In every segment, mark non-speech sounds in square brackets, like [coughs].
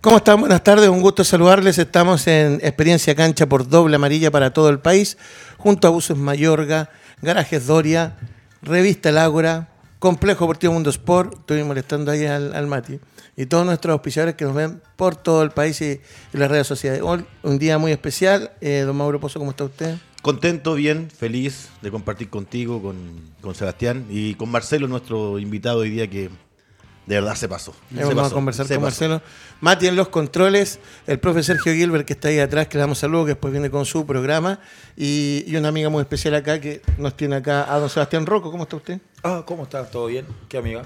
¿Cómo están? Buenas tardes, un gusto saludarles. Estamos en Experiencia Cancha por doble amarilla para todo el país, junto a Buses Mayorga, Garajes Doria, Revista El Ágora, Complejo Deportivo Mundo Sport, estoy molestando ahí al, Mati, y todos nuestros auspiciadores que nos ven por todo el país y, las redes sociales. Hoy, un día muy especial. Eh, don Mauro Pozo, ¿cómo está usted? Contento, bien, feliz de compartir contigo, con, con Sebastián y con Marcelo, nuestro invitado hoy día que de verdad se pasó. Vamos a conversar con Marcelo. Mati en los controles, el profe Sergio Gilbert que está ahí atrás, que le damos saludos, que después viene con su programa, y, una amiga muy especial acá que nos tiene acá, a don Sebastián Rocco. ¿Cómo está usted? Ah, ¿cómo está? ¿Todo bien? ¿Qué amiga?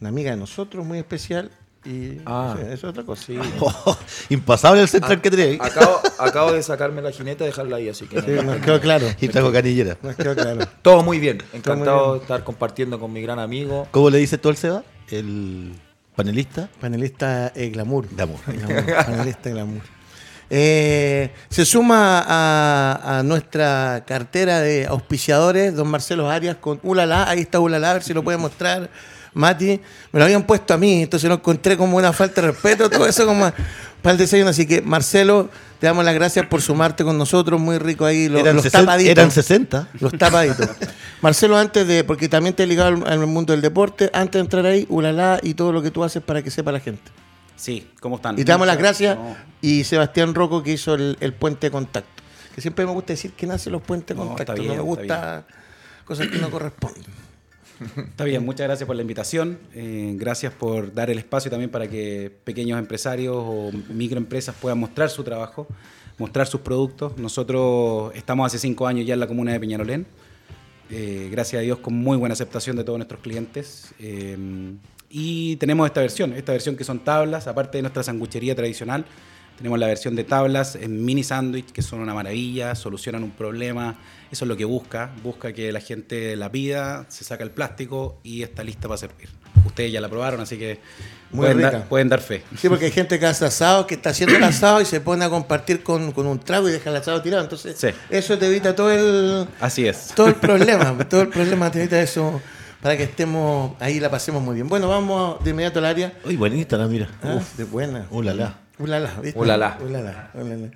Una amiga de nosotros muy especial. Y ah. eso es otra cosa. [laughs] impasable el central que trae. Acabo, acabo, de sacarme la jineta y dejarla ahí, así que. Sí, nos quedó claro. Y traigo canillera. Nos quedó claro. Todo muy bien. Encantado de estar compartiendo con mi gran amigo. ¿Cómo le dice tú al Seba? El panelista. Panelista eh, glamour. Glamour. [laughs] panelista glamour. Eh, se suma a, nuestra cartera de auspiciadores, don Marcelo Arias, con Ulala. Ahí está Ulala, a ver si lo puede mostrar. Mati, me lo habían puesto a mí, entonces lo encontré como una falta de respeto, todo eso como para el desayuno. Así que, Marcelo, te damos las gracias por sumarte con nosotros. Muy rico ahí. Los, eran, tapaditos. Eran 60. Los tapaditos. [laughs] Marcelo, antes de, porque también te he ligado al, mundo del deporte, antes de entrar ahí, ulala y todo lo que tú haces para que sepa la gente. Sí, ¿cómo están? Y te damos las gracias. Y Sebastián Rocco que hizo el, puente de contacto. Que siempre me gusta decir que nace los puentes de contacto. no me gusta cosas que no corresponden. Está bien, muchas gracias por la invitación. Eh, gracias por dar el espacio también para que pequeños empresarios o microempresas puedan mostrar su trabajo, mostrar sus productos. Nosotros estamos hace cinco años ya en la comuna de Peñalolén. Eh, gracias a Dios con muy buena aceptación de todos nuestros clientes. Eh, y tenemos esta versión, esta versión que son tablas, aparte de nuestra sanguchería tradicional. Tenemos la versión de tablas en mini sándwich, que son una maravilla, solucionan un problema. Eso es lo que busca. Busca que la gente la pida, se saca el plástico y está lista para servir. Ustedes ya la probaron, así que pueden, dar, fe. Sí, porque hay gente que hace asado, que está haciendo el asado y se pone a compartir con, un trago y deja el asado tirado. Entonces, eso te evita todo el. Así es. Todo el problema. todo el problema te evita eso para que estemos ahí la pasemos muy bien. Bueno, vamos de inmediato al área. Uy, buenita la mira. Ah, de buena. Uh, la, la. Ulala, ¿viste? Ulala. Ulala, ulala.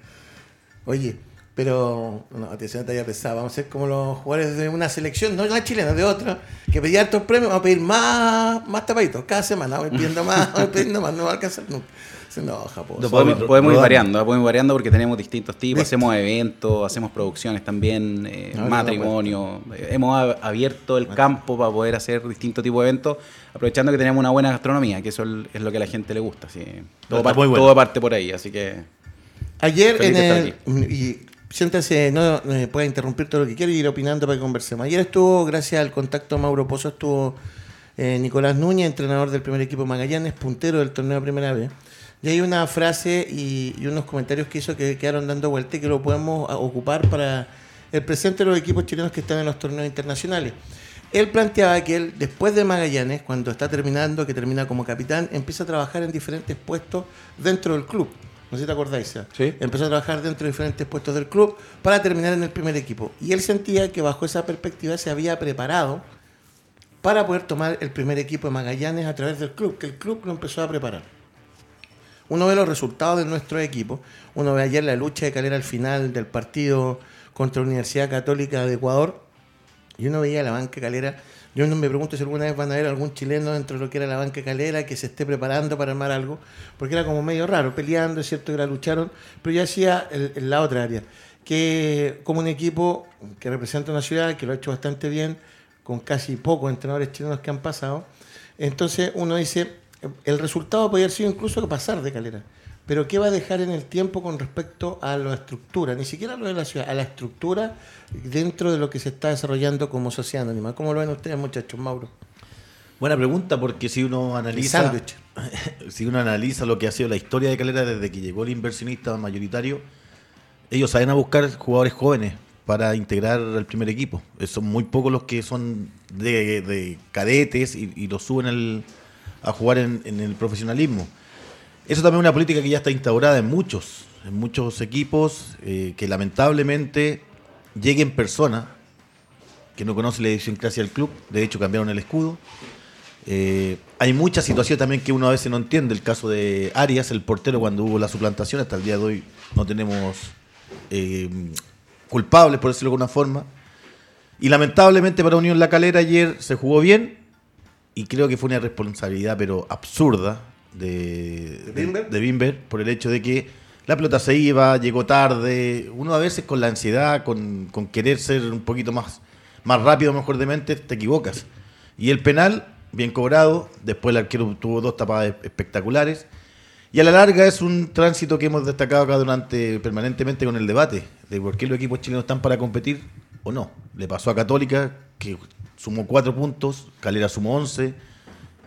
Oye, pero, no, atención, te había pensado, vamos a ser como los jugadores de una selección, no la chilena, de otra, que pedía estos premios, vamos a pedir más, más tapaditos, cada semana, voy pidiendo más, voy pidiendo más, no va a alcanzar nunca. No, podemos, podemos ir variando, podemos ir variando porque tenemos distintos tipos, hacemos eventos, hacemos producciones también, eh, matrimonio, hemos abierto el campo para poder hacer distintos tipos de eventos, aprovechando que tenemos una buena gastronomía, que eso es lo que a la gente le gusta, así, todo, parte, todo parte por ahí, así que... Ayer en el, y siéntese, no me puede interrumpir todo lo que quiera y ir opinando para que conversemos. Ayer estuvo, gracias al contacto Mauro Pozo, estuvo eh, Nicolás Núñez, entrenador del primer equipo Magallanes, puntero del torneo de primera vez. Y hay una frase y, unos comentarios que hizo que quedaron dando vuelta y que lo podemos ocupar para el presente de los equipos chilenos que están en los torneos internacionales. Él planteaba que él, después de Magallanes, cuando está terminando, que termina como capitán, empieza a trabajar en diferentes puestos dentro del club. No sé si te acordáis. ¿Sí? Empezó a trabajar dentro de diferentes puestos del club para terminar en el primer equipo. Y él sentía que bajo esa perspectiva se había preparado para poder tomar el primer equipo de Magallanes a través del club, que el club lo empezó a preparar. Uno ve los resultados de nuestro equipo. Uno ve ayer la lucha de Calera al final del partido contra la Universidad Católica de Ecuador. Y uno veía la banca Calera yo no me pregunto si alguna vez van a ver algún chileno dentro de lo que era la banca calera que se esté preparando para armar algo, porque era como medio raro, peleando, es cierto que la lucharon, pero yo hacía en la otra área, que como un equipo que representa una ciudad, que lo ha hecho bastante bien, con casi pocos entrenadores chilenos que han pasado, entonces uno dice, el resultado podría haber sido incluso pasar de calera pero ¿qué va a dejar en el tiempo con respecto a la estructura? Ni siquiera a lo de la ciudad, a la estructura dentro de lo que se está desarrollando como sociedad anónima. ¿Cómo lo ven ustedes, muchachos, Mauro? Buena pregunta, porque si uno analiza [laughs] si uno analiza lo que ha sido la historia de Calera desde que llegó el inversionista mayoritario, ellos salen a buscar jugadores jóvenes para integrar al primer equipo. Son muy pocos los que son de, cadetes y, los suben a jugar en el profesionalismo. Eso también es una política que ya está instaurada en muchos, en muchos equipos eh, que lamentablemente lleguen personas que no conocen la idiosincrasia del club, de hecho cambiaron el escudo, Eh, hay muchas situaciones también que uno a veces no entiende. El caso de Arias, el portero, cuando hubo la suplantación, hasta el día de hoy no tenemos eh, culpables, por decirlo de alguna forma. Y lamentablemente para Unión La Calera ayer se jugó bien y creo que fue una responsabilidad, pero absurda, de, de, Bimber? por el hecho de que la pelota se iba, llegó tarde. Uno a veces con la ansiedad, con, con querer ser un poquito más, más rápido, mejor de mente, te equivocas. Y el penal, bien cobrado. Después el arquero tuvo dos tapadas espectaculares. Y a la larga es un tránsito que hemos destacado acá durante permanentemente con el debate de por qué los equipos chilenos están para competir o no. Le pasó a Católica, que sumó cuatro puntos, Calera sumó once,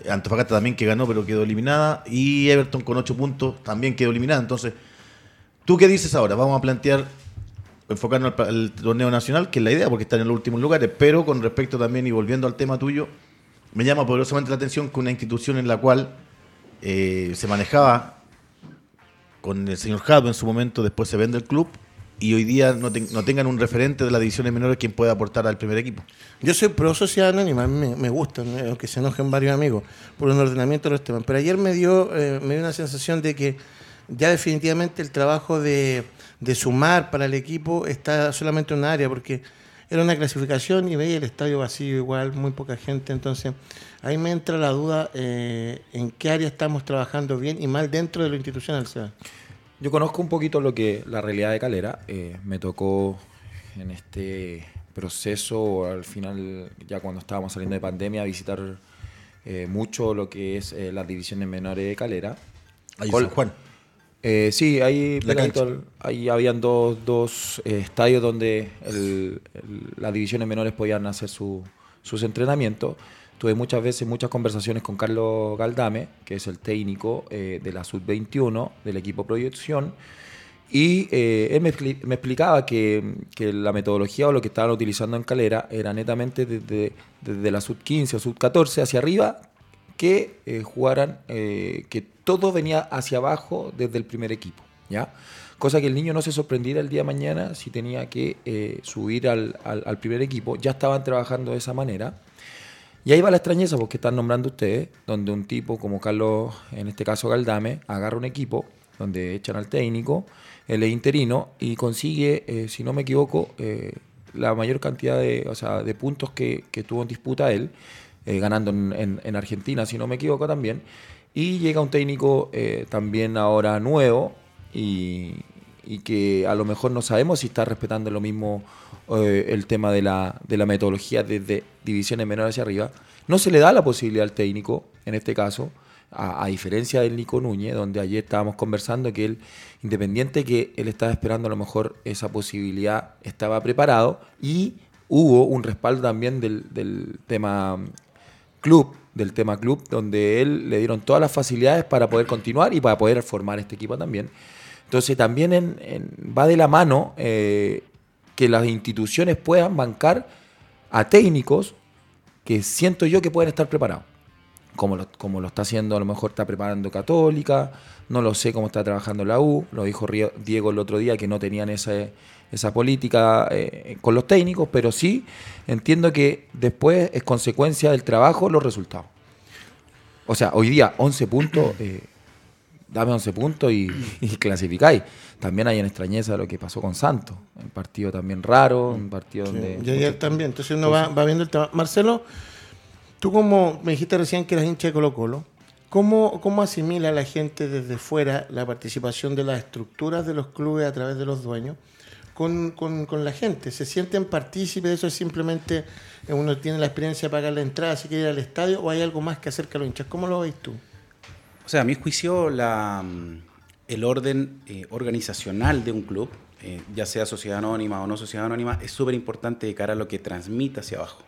Antofagasta también que ganó pero quedó eliminada, y Everton con ocho puntos también quedó eliminada. Entonces, ¿tú qué dices ahora? Vamos a plantear, enfocarnos al, torneo nacional, que es la idea, porque están en los últimos lugares, pero con respecto también, y volviendo al tema tuyo, me llama poderosamente la atención que una institución en la cual eh, se manejaba con el señor Jado en su momento, después se vende el club, y hoy día no, tengan un referente de las divisiones menores quien pueda aportar al primer equipo. Yo soy pro sociedad anónima, me, me gusta, aunque se enojen varios amigos por un ordenamiento de los temas. Pero ayer me dio, eh, me dio una sensación de que ya definitivamente el trabajo de, sumar para el equipo está solamente en una área, porque era una clasificación y veía el estadio vacío igual, muy poca gente, entonces ahí me entra la duda eh, en qué área estamos trabajando bien y mal dentro de lo institucional. Yo conozco un poquito lo que la realidad de Calera. Eh, me tocó en este proceso, al final, ya cuando estábamos saliendo de pandemia, visitar eh, mucho lo que es eh, las divisiones menores de Calera. Ahí San Juan. sí, ahí, ahí habían dos, dos estadios donde las divisiones menores podían hacer su, sus entrenamientos. Tuve muchas veces muchas conversaciones con Carlos Galdame, que es el técnico eh, de la Sub-21 del equipo Proyección, y eh, él me, explicaba que, la metodología o lo que estaban utilizando en Calera era netamente desde, la Sub-15 o Sub-14 hacia arriba, que eh, jugaran, que todo venía hacia abajo desde el primer equipo, ¿ya? Cosa que el niño no se sorprendiera el día de mañana si tenía que subir al, al primer equipo. Ya estaban trabajando de esa manera y ahí va la extrañeza, porque están nombrando ustedes, donde un tipo como Carlos, en este caso Galdame, agarra un equipo donde echan al técnico, es interino y consigue, eh, si no me equivoco, eh, la mayor cantidad de, o sea, de puntos que, tuvo en disputa él, eh, ganando en, Argentina, si no me equivoco también. Y llega un técnico también ahora nuevo y, y que a lo mejor no sabemos si está respetando lo mismo eh, el tema de la, de la metodología desde divisiones menores hacia arriba, no se le da la posibilidad al técnico, en este caso, a, diferencia del Nico Núñez, donde ayer estábamos conversando que él, independiente que él estaba esperando a lo mejor esa posibilidad, estaba preparado y hubo un respaldo también del, del tema club, del tema club, donde él le dieron todas las facilidades para poder continuar y para poder formar este equipo también. Entonces también en, va de la mano eh, que las instituciones puedan bancar a técnicos que siento yo que pueden estar preparados. Como lo, como lo está haciendo, a lo mejor está preparando Católica, no lo sé cómo está trabajando la U, lo dijo Diego el otro día que no tenían esa, política eh, con los técnicos, pero sí entiendo que después es consecuencia del trabajo los resultados. O sea, hoy día 11 puntos, eh, dame 11 puntos y, [clears throat] y clasificáis también hay en extrañeza lo que pasó con Santos. Un partido también raro, un partido donde. Y ayer también. Entonces uno va, viendo el tema. Marcelo, tú como me dijiste recién que eras hincha de Colo Colo, ¿cómo, ¿cómo asimila la gente desde fuera la participación de las estructuras de los clubes a través de los dueños? Con, con, la gente? ¿Se sienten partícipes de eso? ¿Es simplemente uno tiene la experiencia de pagar la entrada, si quiere ir al estadio? ¿O hay algo más que acerca a los hinchas? ¿Cómo lo veis tú? O sea, a mi juicio, la, el orden eh, organizacional de un club, eh, ya sea sociedad anónima o no sociedad anónima, es súper importante de cara a lo que transmite hacia abajo.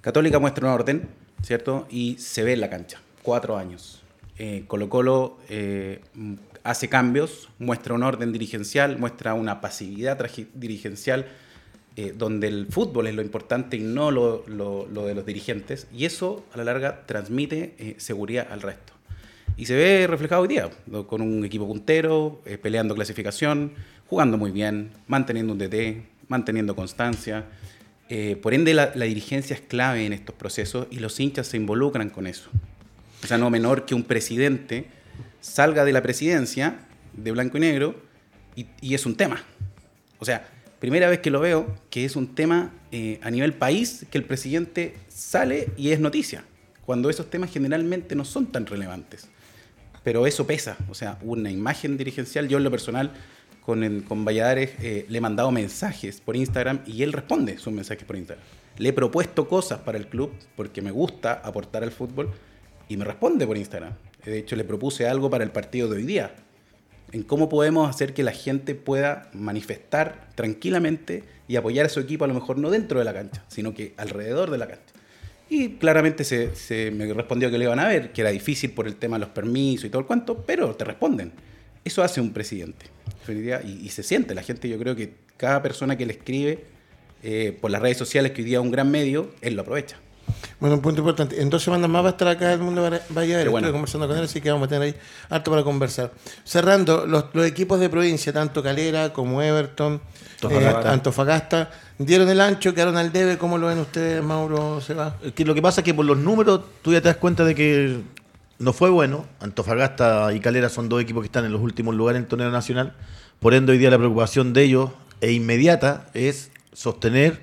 Católica muestra un orden, ¿cierto? Y se ve en la cancha, cuatro años. Eh, Colo Colo hace cambios, muestra un orden dirigencial, muestra una pasividad dirigencial, donde el fútbol es lo importante y no lo, de los dirigentes, y eso a la larga transmite seguridad al resto. Y se ve reflejado hoy día, con un equipo puntero, eh, peleando clasificación, jugando muy bien, manteniendo un DT, manteniendo constancia. Eh, por ende, la, dirigencia es clave en estos procesos y los hinchas se involucran con eso. O sea, no menor que un presidente salga de la presidencia de blanco y negro y, es un tema. O sea, primera vez que lo veo que es un tema eh, a nivel país que el presidente sale y es noticia, cuando esos temas generalmente no son tan relevantes. Pero eso pesa, o sea, una imagen dirigencial, yo en lo personal con, con Valladares eh, le he mandado mensajes por Instagram y él responde sus mensajes por Instagram. Le he propuesto cosas para el club porque me gusta aportar al fútbol y me responde por Instagram. De hecho, le propuse algo para el partido de hoy día, en cómo podemos hacer que la gente pueda manifestar tranquilamente y apoyar a su equipo, a lo mejor no dentro de la cancha, sino que alrededor de la cancha. Y claramente se, se me respondió que le iban a ver, que era difícil por el tema de los permisos y todo el cuento, pero te responden. Eso hace un presidente. Y, se siente. La gente, yo creo que cada persona que le escribe eh, por las redes sociales, que hoy día es un gran medio, él lo aprovecha. Bueno, un punto importante. En dos semanas más va a estar acá el mundo bueno. Estoy conversando con él, así que vamos a tener ahí harto para conversar. Cerrando, los, equipos de provincia, tanto Calera como Everton, Antofagasta. Eh, dieron el ancho, quedaron al debe. ¿Cómo lo ven ustedes, Mauro Seba? Que lo que pasa es que por los números tú ya te das cuenta de que no fue bueno. Antofagasta y Calera son dos equipos que están en los últimos lugares en el torneo nacional. Por ende, hoy día la preocupación de ellos e inmediata es sostener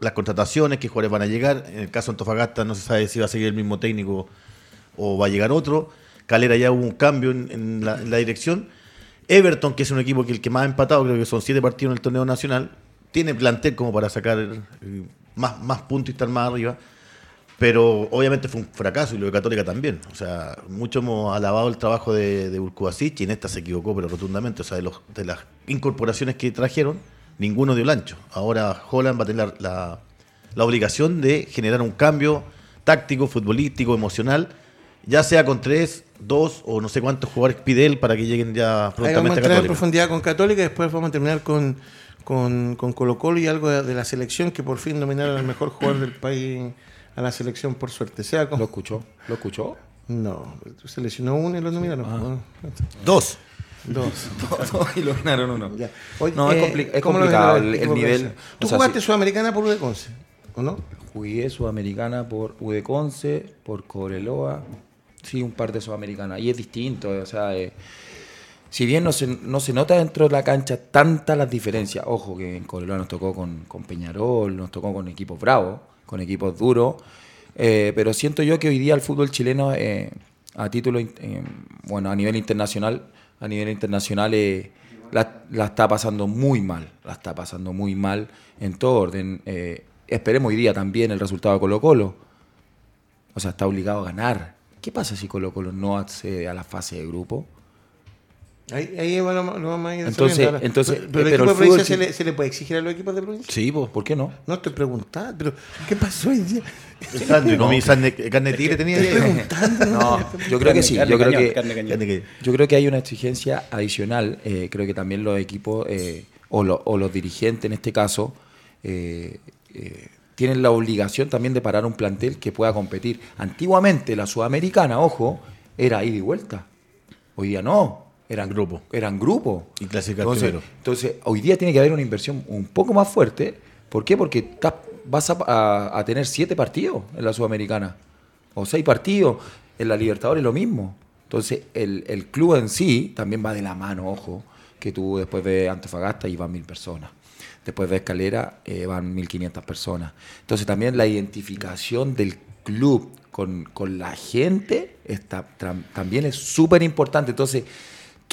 las contrataciones, qué jugadores van a llegar. En el caso de Antofagasta no se sabe si va a seguir el mismo técnico o va a llegar otro. Calera ya hubo un cambio en, la, dirección. Everton, que es un equipo que el que más ha empatado, creo que son siete partidos en el torneo nacional, tiene plantel como para sacar eh, más, más puntos y estar más arriba. Pero obviamente fue un fracaso y lo de Católica también. O sea, mucho hemos alabado el trabajo de, de y en esta se equivocó, pero rotundamente. O sea, de, los, de las incorporaciones que trajeron, ninguno dio el ancho. Ahora Holland va a tener la, obligación de generar un cambio táctico, futbolístico, emocional, ya sea con tres, dos o no sé cuántos jugadores pide él para que lleguen ya prontamente vamos a, entrar en profundidad con Católica y después vamos a terminar con, con, con Colo Colo y algo de, la selección que por fin dominaron al mejor jugador del país a la selección por suerte. Sea ¿Lo escuchó? ¿Lo escuchó? No, seleccionó uno y lo nominaron. Ah. Dos. [laughs] Dos. Dos y lo ganaron uno. no, es, eh, complicado el, nivel. ¿Tú jugaste Sudamericana por Udeconce? ¿O no? Jugué Sudamericana por Udeconce, por Cobreloa. Sí, un par de Sudamericana. Y es distinto, o sea. Eh, si bien no se, no se nota dentro de la cancha tantas las diferencias, ojo que en Cobreloa nos tocó con, con Peñarol, nos tocó con equipos bravos, con equipos duros. Eh, pero siento yo que hoy día el fútbol chileno, eh, a título, eh, bueno, a nivel internacional, a nivel internacional la, está pasando muy mal, la está pasando muy mal en todo orden. esperemos hoy día también el resultado de Colo Colo. O sea, está obligado a ganar. ¿Qué pasa si Colo Colo no accede a la fase de grupo? Ahí, ahí lo, vamos a ir entonces, entonces pero, el equipo de provincia se le, se le, puede exigir a los equipos de provincia. Sí pues ¿por qué no? no estoy preguntando pero ¿qué pasó hoy [laughs] día? no. comí carne tigre tenía estoy preguntando no yo creo que sí yo creo que yo creo que hay una exigencia adicional eh, creo que también los equipos eh, o, lo, o, los dirigentes en este caso eh, eh, tienen la obligación también de parar un plantel que pueda competir. Antiguamente la sudamericana ojo era ida y vuelta. Hoy día no eran grupos. Eran grupos. Y clasificar entonces, entonces, hoy día tiene que haber una inversión un poco más fuerte. ¿Por qué? Porque vas a, tener siete partidos en la Sudamericana. O seis partidos. En la Libertadores lo mismo. Entonces, el, club en sí también va de la mano, ojo, que tú después de Antofagasta y van mil personas. Después de Escalera eh, van 1.500 personas. Entonces, también la identificación del club con, con la gente está, también es súper importante. Entonces,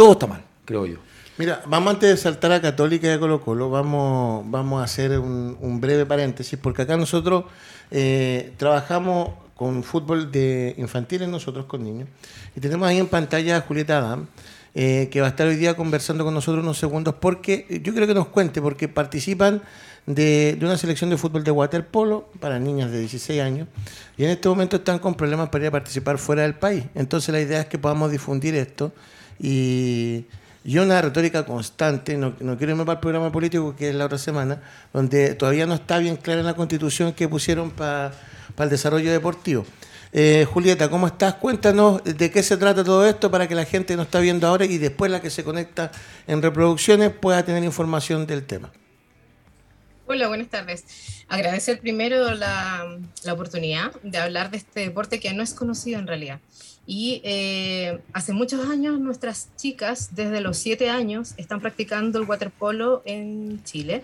todo está mal, creo yo. Mira, vamos antes de saltar a Católica y a Colo Colo, vamos, vamos a hacer un, breve paréntesis, porque acá nosotros eh, trabajamos con fútbol de infantiles, nosotros con niños, y tenemos ahí en pantalla a Julieta Adam, eh, que va a estar hoy día conversando con nosotros unos segundos, porque yo creo que nos cuente, porque participan de, de, una selección de fútbol de waterpolo para niñas de 16 años, y en este momento están con problemas para ir a participar fuera del país. Entonces la idea es que podamos difundir esto y, una retórica constante, no, quiero irme para el programa político que es la otra semana, donde todavía no está bien clara la constitución que pusieron para el desarrollo deportivo. Eh, Julieta, ¿cómo estás? Cuéntanos de qué se trata todo esto para que la gente nos está viendo ahora y después la que se conecta en reproducciones pueda tener información del tema. Hola, buenas tardes. Agradecer primero la, la, oportunidad de hablar de este deporte que no es conocido en realidad. Y eh, hace muchos años nuestras chicas, desde los siete años, están practicando el waterpolo en Chile,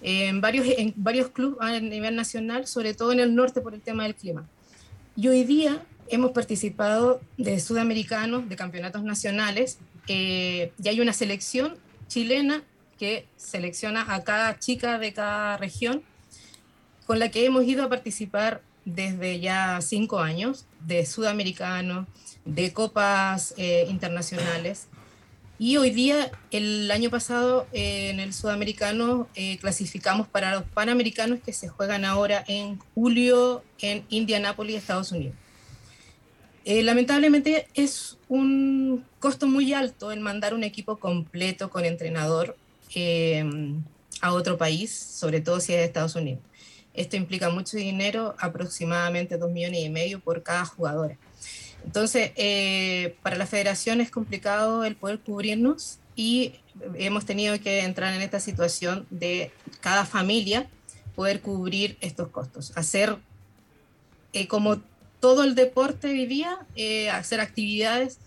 en varios, en varios clubes a nivel nacional, sobre todo en el norte por el tema del clima. Y hoy día hemos participado de sudamericanos, de campeonatos nacionales, eh, y hay una selección chilena que selecciona a cada chica de cada región, con la que hemos ido a participar desde ya cinco años, de sudamericano, de copas eh, internacionales. Y hoy día, el año pasado, eh, en el sudamericano, eh, clasificamos para los panamericanos que se juegan ahora en julio en Indianápolis, Estados Unidos. lamentablemente es un costo muy alto el mandar un equipo completo con entrenador a otro país, sobre todo si es de Estados Unidos. Esto implica mucho dinero, aproximadamente dos millones y medio por cada jugadora. Entonces, eh, para la federación es complicado el poder cubrirnos y hemos tenido que entrar en esta situación de cada familia poder cubrir estos costos. Hacer eh, como todo el deporte vivía, eh, hacer actividades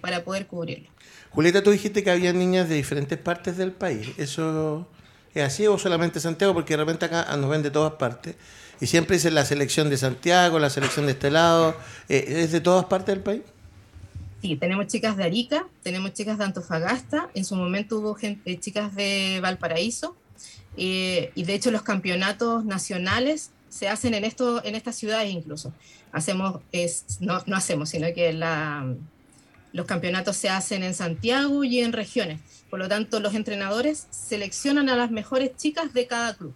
para poder cubrirlo. Julieta, tú dijiste que había niñas de diferentes partes del país. ¿Eso ¿Es así o solamente Santiago? Porque de repente acá nos ven de todas partes. Y siempre dicen la selección de Santiago, la selección de este lado. Eh, ¿Es de todas partes del país? Sí, tenemos chicas de Arica, tenemos chicas de Antofagasta, en su momento hubo gente, chicas de Valparaíso, eh, y de hecho los campeonatos nacionales se hacen en, esto, en estas ciudades incluso. Hacemos, es, no, no hacemos, sino que la, los campeonatos se hacen en Santiago y en regiones. Por lo tanto, los entrenadores seleccionan a las mejores chicas de cada club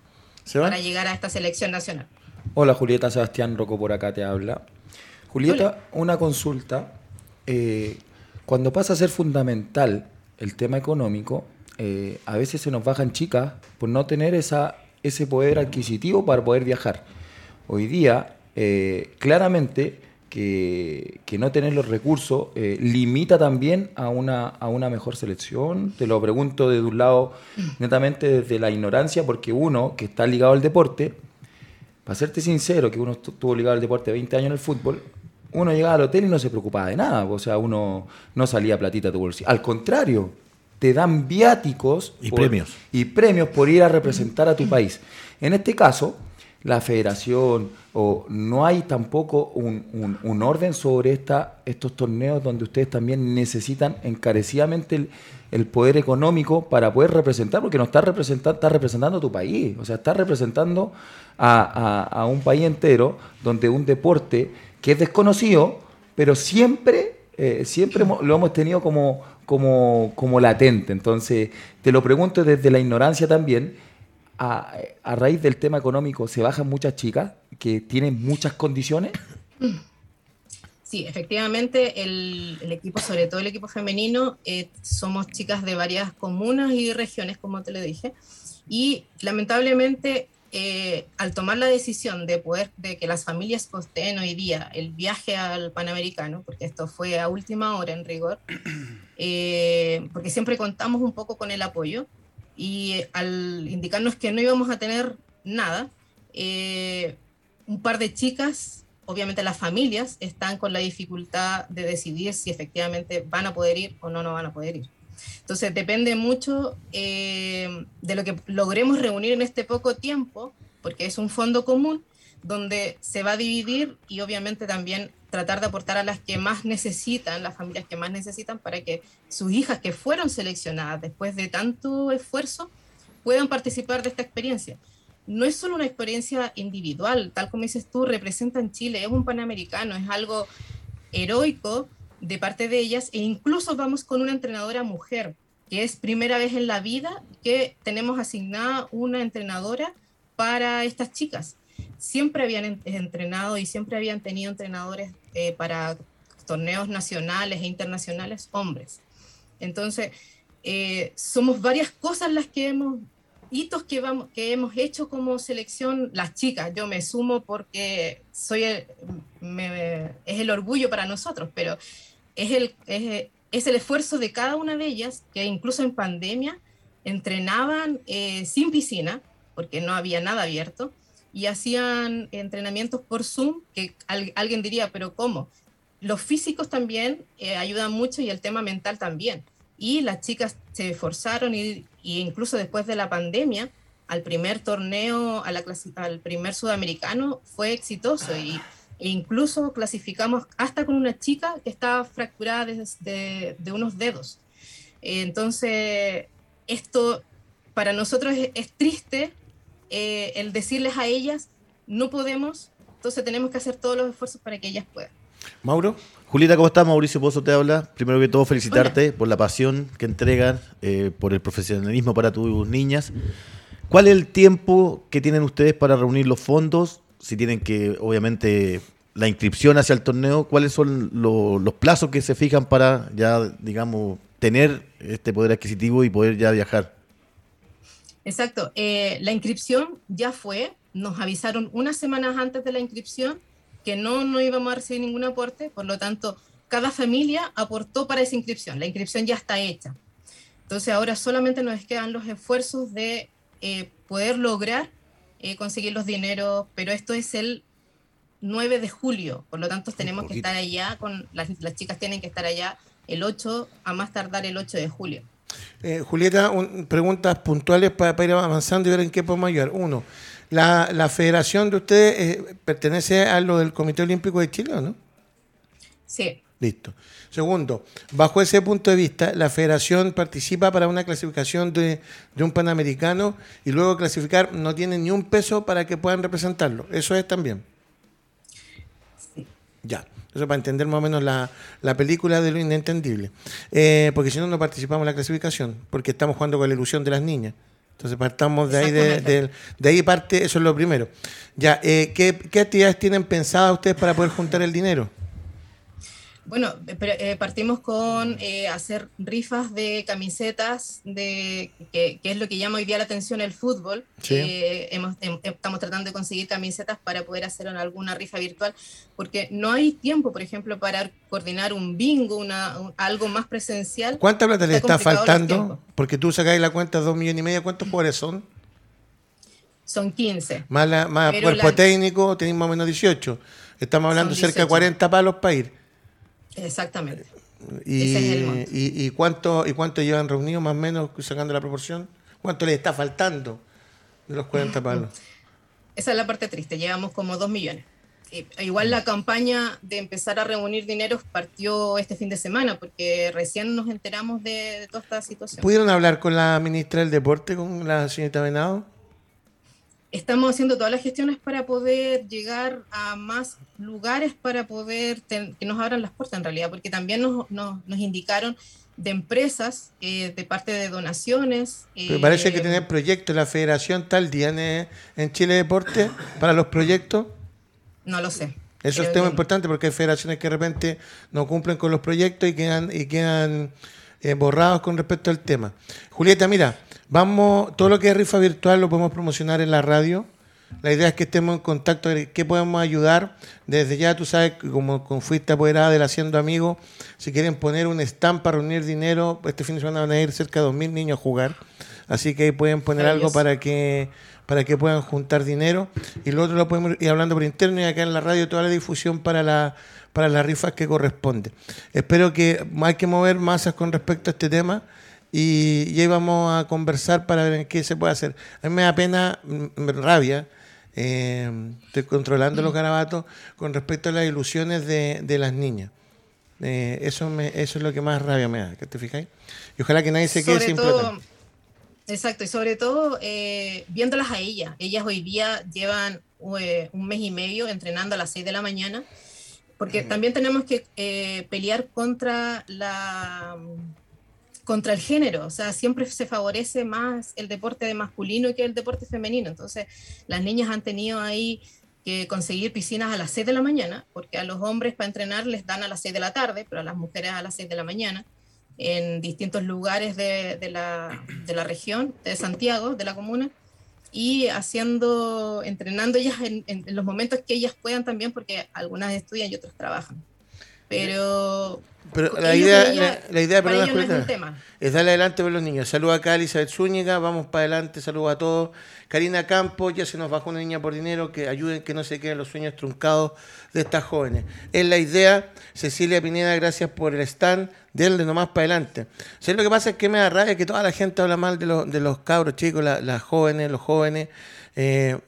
para llegar a esta selección nacional. Hola Julieta, Sebastián Roco por acá te habla. Julieta, una consulta. Eh, cuando pasa a ser fundamental el tema económico, eh, a veces se nos bajan chicas por no tener esa, ese poder adquisitivo para poder viajar. Hoy día, eh, claramente, que, no tener los recursos eh, limita también a una, a una mejor selección? Te lo pregunto desde un lado netamente desde la ignorancia, porque uno que está ligado al deporte, para serte sincero, que uno estuvo ligado al deporte 20 años en el fútbol, uno llegaba al hotel y no se preocupaba de nada, o sea, uno no salía platita de tu bolsillo. Al contrario, te dan viáticos y premios. Y premios por ir a representar a tu país. En este caso, la federación o no hay tampoco un, orden sobre esta, estos torneos donde ustedes también necesitan encarecidamente el, poder económico para poder representar, porque no está representando, está representando a tu país, o sea, está representando a, un país entero donde un deporte que es desconocido, pero siempre, eh, siempre lo hemos tenido como, como, como latente. Entonces, te lo pregunto desde la ignorancia también a, raíz del tema económico se bajan muchas chicas que tienen muchas condiciones? Sí, efectivamente, el, equipo, sobre todo el equipo femenino, eh, somos chicas de varias comunas y regiones, como te lo dije, y lamentablemente eh, al tomar la decisión de poder, de que las familias costeen hoy día el viaje al Panamericano, porque esto fue a última hora en rigor, eh, porque siempre contamos un poco con el apoyo, y al indicarnos que no íbamos a tener nada, eh, un par de chicas, obviamente las familias, están con la dificultad de decidir si efectivamente van a poder ir o no, no van a poder ir. Entonces depende mucho eh, de lo que logremos reunir en este poco tiempo, porque es un fondo común donde se va a dividir y obviamente también tratar de aportar a las que más necesitan, las familias que más necesitan, para que sus hijas que fueron seleccionadas después de tanto esfuerzo puedan participar de esta experiencia. No es solo una experiencia individual, tal como dices tú, representan Chile, es un panamericano, es algo heroico de parte de ellas e incluso vamos con una entrenadora mujer, que es primera vez en la vida que tenemos asignada una entrenadora para estas chicas siempre habían entrenado y siempre habían tenido entrenadores eh, para torneos nacionales e internacionales hombres. Entonces, eh, somos varias cosas las que hemos, hitos que, vamos, que hemos hecho como selección, las chicas, yo me sumo porque soy es el orgullo para nosotros, pero es el, es, es, el esfuerzo de cada una de ellas, que incluso en pandemia entrenaban eh, sin piscina, porque no había nada abierto, y hacían entrenamientos por Zoom, que alguien diría, pero ¿cómo? Los físicos también eh, ayudan mucho y el tema mental también. Y las chicas se esforzaron y, incluso después de la pandemia, al primer torneo, a la al primer sudamericano, fue exitoso y e incluso clasificamos hasta con una chica que estaba fracturada de, de unos dedos. Entonces, esto para nosotros es, triste eh, el decirles a ellas, no podemos, entonces tenemos que hacer todos los esfuerzos para que ellas puedan. Mauro. Julieta, ¿cómo estás? Mauricio Pozo te habla. Primero que todo, felicitarte por la pasión que entregan, eh, por el profesionalismo para tus niñas. ¿Cuál es el tiempo que tienen ustedes para reunir los fondos? Si tienen que, obviamente, la inscripción hacia el torneo, ¿cuáles son los plazos que se fijan para ya, digamos, tener este poder adquisitivo y poder ya viajar? Exacto. Eh, la inscripción ya fue, nos avisaron unas semanas antes de la inscripción que no, no íbamos a recibir ningún aporte, por lo tanto, cada familia aportó para esa inscripción. La inscripción ya está hecha. Entonces ahora solamente nos quedan los esfuerzos de eh, poder lograr eh, conseguir los dineros, pero esto es el 9 de julio, por lo tanto tenemos que estar allá, con las, las, chicas tienen que estar allá el 8, a más tardar el 8 de julio. Eh, Julieta, preguntas puntuales para, ir avanzando y ver en qué podemos ayudar. Uno, la, la federación de ustedes pertenece a lo del Comité Olímpico de Chile, no? Sí. Listo. Segundo, bajo ese punto de vista, la federación participa para una clasificación de, un panamericano y luego clasificar no tiene ni un peso para que puedan representarlo. Eso es también. Sí. Ya. Eso para entender más o menos la, película de lo inentendible. Eh, porque si no, no participamos en la clasificación, porque estamos jugando con la ilusión de las niñas. Entonces partamos de ahí, de, de, ahí parte, eso es lo primero. Ya, eh, ¿qué, ¿qué actividades tienen pensadas ustedes para poder juntar el dinero? Bueno, eh, partimos con eh, hacer rifas de camisetas, de que, es lo que llama hoy día la atención el fútbol. Eh, hemos, estamos tratando de conseguir camisetas para poder hacer alguna rifa virtual, porque no hay tiempo, por ejemplo, para coordinar un bingo, una, algo más presencial. ¿Cuánta plata le está faltando? Porque tú sacáis la cuenta de dos millones y medio, ¿cuántos jugadores son? Son 15. Más, más cuerpo técnico, tenéis más o menos 18. Estamos hablando cerca de 40 palos para ir. Exactamente. Y, y, cuánto, ¿Y cuánto llevan reunidos más o menos, sacando la proporción? ¿Cuánto les está faltando de los 40 palos? Esa es la parte triste, llevamos como 2 millones. igual la campaña de empezar a reunir dinero partió este fin de semana, porque recién nos enteramos de, de toda esta situación. ¿Pudieron hablar con la ministra del Deporte, con la señorita Venado? Estamos haciendo todas las gestiones para poder llegar a más lugares para poder que nos abran las puertas en realidad, porque también nos, nos, indicaron de empresas, eh, de parte de donaciones. Pero parece que eh, tiene proyectos, la federación tal día en, Chile Deporte para los proyectos. No lo sé. Eso es tema importante porque hay federaciones que de repente no cumplen con los proyectos y quedan, y quedan eh, borrados con respecto al tema. Julieta, mira, Vamos, todo lo que es rifa virtual lo podemos promocionar en la radio. La idea es que estemos en contacto, qué podemos ayudar. Desde ya, tú sabes, como, fuiste apoderada del Haciendo Amigos, si quieren poner un stand para reunir dinero, este fin de semana van a ir cerca de 2.000 niños a jugar. Así que ahí pueden poner algo para que para que puedan juntar dinero. Y lo otro lo podemos ir hablando por interno y acá en la radio toda la difusión para la para las rifas que corresponde. Espero que hay que mover masas con respecto a este tema y, ahí vamos a conversar para ver qué se puede hacer. A mí me da pena, me rabia, eh, estoy controlando los garabatos con respecto a las ilusiones de, de las niñas. Eh, eso, me, eso es lo que más rabia me da, te fijáis? Y ojalá que nadie se quede sin plata. Exacto, y sobre todo eh, viéndolas a ellas. Ellas hoy día llevan un mes y medio entrenando a las 6 de la mañana, porque también tenemos que pelear contra la contra el género, o sea, siempre se favorece más el deporte de masculino que el deporte femenino. Entonces, las niñas han tenido ahí que conseguir piscinas a las 6 de la mañana, porque a los hombres para entrenar les dan a las 6 de la tarde, pero a las mujeres a las 6 de la mañana, en distintos lugares de, la, de la, región, de Santiago, de la comuna, y haciendo, entrenando ellas en, en los momentos que ellas puedan también, porque algunas estudian y otras trabajan. Pero pero la idea, la, idea es, darle adelante por los niños. Saludos acá a Elizabeth Zúñiga, vamos para adelante, saludos a todos. Karina Campos, ya se nos bajó una niña por dinero, que ayuden que no se queden los sueños truncados de estas jóvenes. Es la idea. Cecilia Pineda, gracias por el stand. Denle nomás para adelante. lo que pasa es que me da rabia que toda la gente habla mal de, los, de los cabros chicos, las jóvenes, los jóvenes. Eh,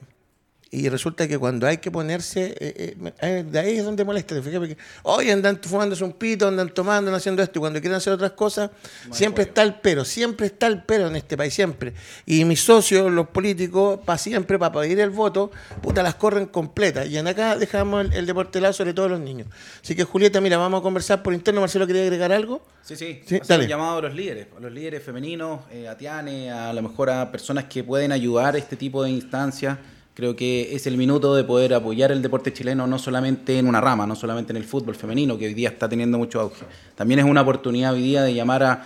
y resulta que cuando hay que ponerse, eh, eh, eh, de ahí es donde molesta. Porque hoy andan fumándose un pito, andan tomando, andan haciendo esto, y cuando quieren hacer otras cosas, siempre está el pero, siempre está el pero en este país, siempre. Y mis socios, los políticos, para siempre, para pedir el voto, puta, las corren completas. Y en acá dejamos el, deporte lado, sobre todo los niños. Así que, Julieta, mira, vamos a conversar por interno. Marcelo, ¿quería agregar algo? Sí, sí. ¿Sí? Dale. llamado a los líderes, a los líderes femeninos, a Tiane, a lo mejor a personas que pueden ayudar a este tipo de instancias Creo que es el minuto de poder apoyar el deporte chileno no solamente en una rama, no solamente en el fútbol femenino, que hoy día está teniendo mucho auge. También es una oportunidad hoy día de llamar a,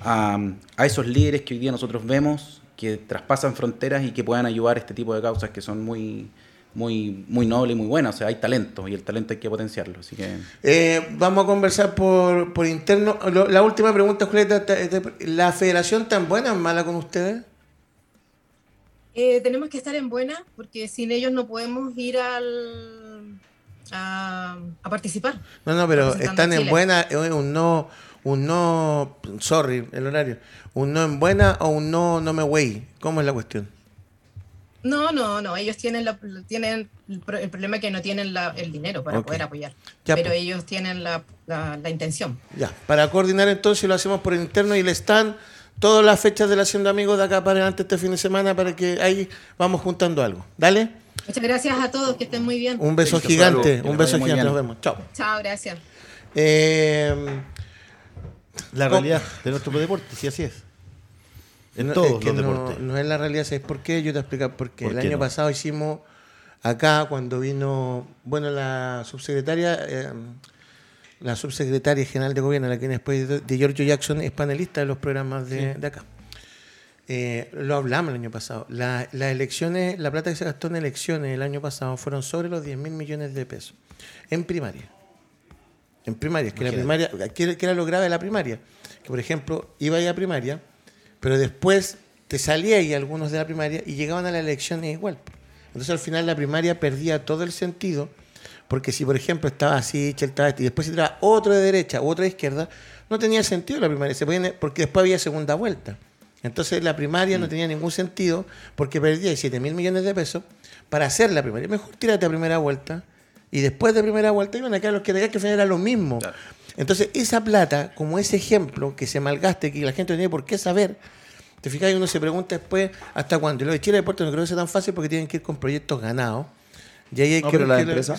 a, esos líderes que hoy día nosotros vemos, que traspasan fronteras y que puedan ayudar a este tipo de causas que son muy, muy, muy nobles y muy buenas. O sea, hay talento y el talento hay que potenciarlo. Así que... Eh, vamos a conversar por, por interno. la última pregunta, Julieta. ¿La federación tan buena o mala con ustedes? Eh, tenemos que estar en buena porque sin ellos no podemos ir al, a, participar. No, no, pero están en buena, un no, un no, sorry, el horario, un no en buena o un no, no me voy. ¿Cómo es la cuestión? No, no, no, ellos tienen, la, tienen el problema es que no tienen el dinero para poder apoyar, pero pues. ellos tienen la, la, intención. Ya, para coordinar entonces lo hacemos por interno y el stand todas las fechas de la Hacienda Amigos de acá para adelante este fin de semana para que ahí vamos juntando algo. Dale. Muchas gracias a todos, que estén muy bien. Un beso gigante, un beso gigante, nos vemos. Chao. Chao, gracias. Eh, la realidad de nuestro deporte, sí, así es. En todos los deportes. No es la realidad, ¿sabes por qué? Yo te explico por qué. el año pasado hicimos acá, cuando vino, bueno, la subsecretaria, eh, la subsecretaria general de gobierno, la que después de Giorgio Jackson es panelista de los programas de, acá. Eh, lo hablamos el año pasado. las elecciones, la plata que se gastó en elecciones el año pasado fueron sobre los 10 mil millones de pesos. En primaria. En primaria. Que la primaria, ¿qué, era lo grave de la primaria? Que, por ejemplo, iba a ir a primaria, pero después te salía ahí algunos de la primaria y llegaban a la elección igual. Entonces al final la primaria perdía todo el sentido porque si, por ejemplo, estaba así, estaba este, y después se entraba otro de derecha u otro de izquierda, no tenía sentido la primaria, se porque después había segunda vuelta. Entonces la primaria no mm. tenía ningún sentido porque perdía 7 mil millones de pesos para hacer la primaria. Mejor tírate a primera vuelta y después de primera vuelta iban a quedar los que tenían que era lo mismo. Entonces esa plata, como ese ejemplo que se malgaste, que la gente no tiene por qué saber, te fijas y uno se pregunta después hasta cuándo. Y lo de Chile Deportes no creo que sea tan fácil porque tienen que ir con proyectos ganados y ahí que la empresa,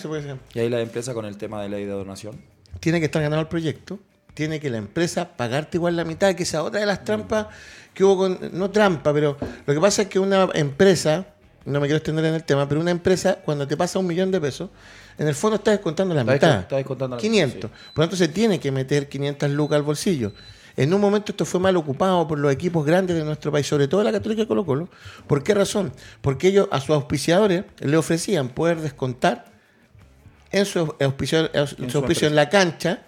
y ahí la empresa con el tema de ley de donación. Tiene que estar ganado el proyecto, tiene que la empresa pagarte igual la mitad, que esa otra de las mm. trampas que hubo con, no trampa, pero lo que pasa es que una empresa, no me quiero extender en el tema, pero una empresa cuando te pasa un millón de pesos, en el fondo está descontando la mitad. Está descontando la 500. Por lo tanto, se tiene que meter 500 lucas al bolsillo. En un momento esto fue mal ocupado por los equipos grandes de nuestro país, sobre todo la Católica de Colo Colo. ¿Por qué razón? Porque ellos a sus auspiciadores le ofrecían poder descontar en su auspicio en la cancha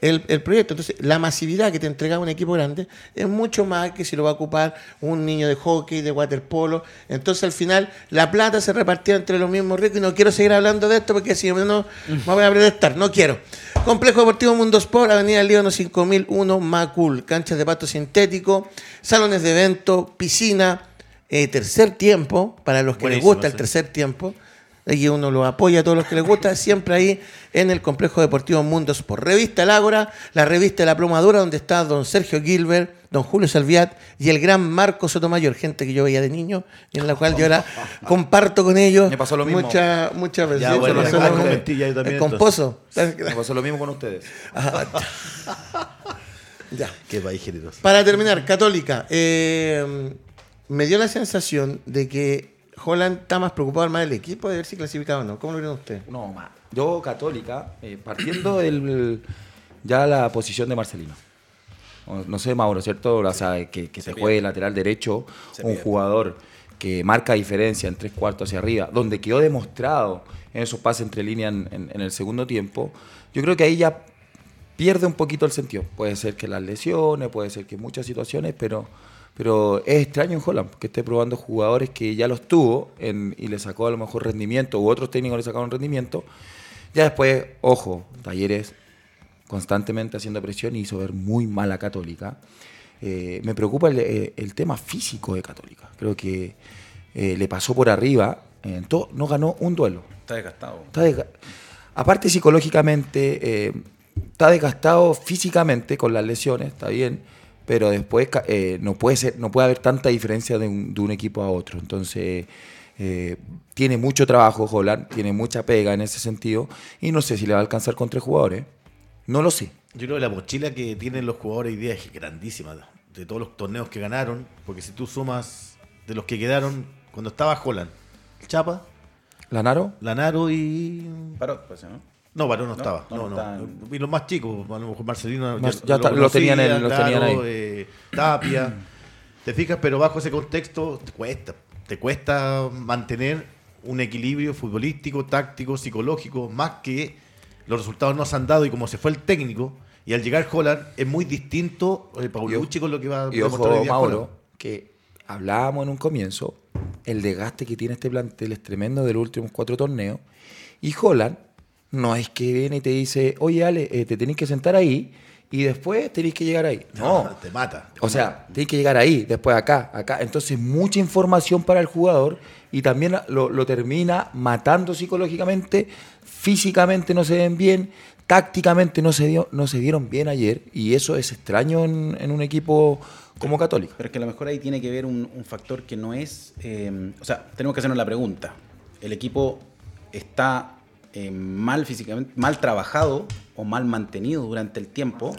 el, proyecto. Entonces, la masividad que te entrega un equipo grande es mucho más que si lo va a ocupar un niño de hockey, de waterpolo. Entonces, al final, la plata se repartía entre los mismos ricos. Y no quiero seguir hablando de esto porque si no, me voy a estar. No quiero. Complejo Deportivo Mundo Sport, Avenida Líbano 5001, Macul. Canchas de pato sintético, salones de evento, piscina, eh, tercer tiempo, para los que les gusta el tercer tiempo y uno lo apoya a todos los que les gusta, siempre ahí en el Complejo Deportivo Mundos por Revista El Ágora, la revista la Plomadura, donde está don Sergio Gilbert, don Julio Salviat y el gran Marco Sotomayor, gente que yo veía de niño y en la cual yo ahora [laughs] comparto con ellos Me pasó lo mismo. muchas muchas veces. Ya, bueno, pasó lo mismo. El composo. Me pasó lo mismo con ustedes. [laughs] [laughs] ya. Qué país generoso. Para terminar, Católica, eh, me dio la sensación de que Holland está más preocupado más del equipo de ver si clasificado o no. ¿Cómo lo vieron ustedes? No, yo Católica, eh, partiendo del ya la posición de Marcelino. No sé, Mauro, ¿cierto? O sea, que, se, juegue lateral derecho, un jugador que marca diferencia en tres cuartos hacia arriba, donde quedó demostrado en esos pases entre líneas en, el segundo tiempo. Yo creo que ahí ya pierde un poquito el sentido. Puede ser que las lesiones, puede ser que muchas situaciones, pero, pero es extraño en Holland que esté probando jugadores que ya los tuvo y le sacó a lo mejor rendimiento, u otros técnicos le sacaron rendimiento. Ya después, ojo, Talleres constantemente haciendo presión y hizo ver muy mal a Católica. Eh, me preocupa eh, el, tema físico de Católica. Creo que eh, le pasó por arriba, no ganó un duelo. Está desgastado. Aparte psicológicamente, está desgastado físicamente con las lesiones, está bien, pero después no, puede ser, no puede haber tanta diferencia de un, equipo a otro. Entonces, tiene mucho trabajo Holland, tiene mucha pega en ese sentido, y no sé si le va a alcanzar con tres jugadores. No lo sé. Yo creo que la mochila que tienen los jugadores hoy día es grandísima. De todos los torneos que ganaron, porque si tú sumas de los que quedaron cuando estaba Holland, Chapa, Lanaro, Lanaro y. Paró, pues, ¿no? No, Paró no, estaba. No, no. Y los más chicos, a lo mejor Marcelino. ya, lo, tenían, ahí. Eh, Tapia. [clears throat] te fijas, pero bajo ese contexto te cuesta. Te cuesta mantener un equilibrio futbolístico, táctico, psicológico, más que los resultados no se han dado y como se fue el técnico, y al llegar Holland es muy distinto el eh, Paulucci con lo que va a y ojo, Mauro, que hablábamos en un comienzo, el desgaste que tiene este plantel es tremendo de los últimos cuatro torneos, y Holland no es que viene y te dice, oye Ale, eh, te tenéis que sentar ahí y después tenéis que llegar ahí. No, te mata. o sea, tenéis que llegar ahí, después acá, acá. Entonces, mucha información para el jugador y también lo, lo termina matando psicológicamente físicamente no se ven bien, tácticamente no se, dio, no se dieron bien ayer y eso es extraño en, un equipo como Católico. Pero es que a lo mejor ahí tiene que ver un, factor que no es... Eh, o sea, tenemos que hacernos la pregunta. ¿El equipo está eh, mal físicamente, mal trabajado o mal mantenido durante el tiempo?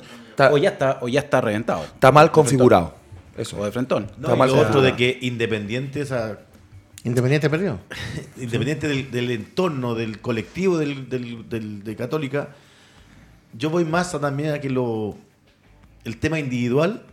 o, ya está, o ya está reventado. Está mal configurado. Eso. O de frentón. está mal otro de que Independiente, esa Independiente perdió. [laughs] Independiente del, entorno, del colectivo del, de Católica, yo voy más a también a que lo el tema individual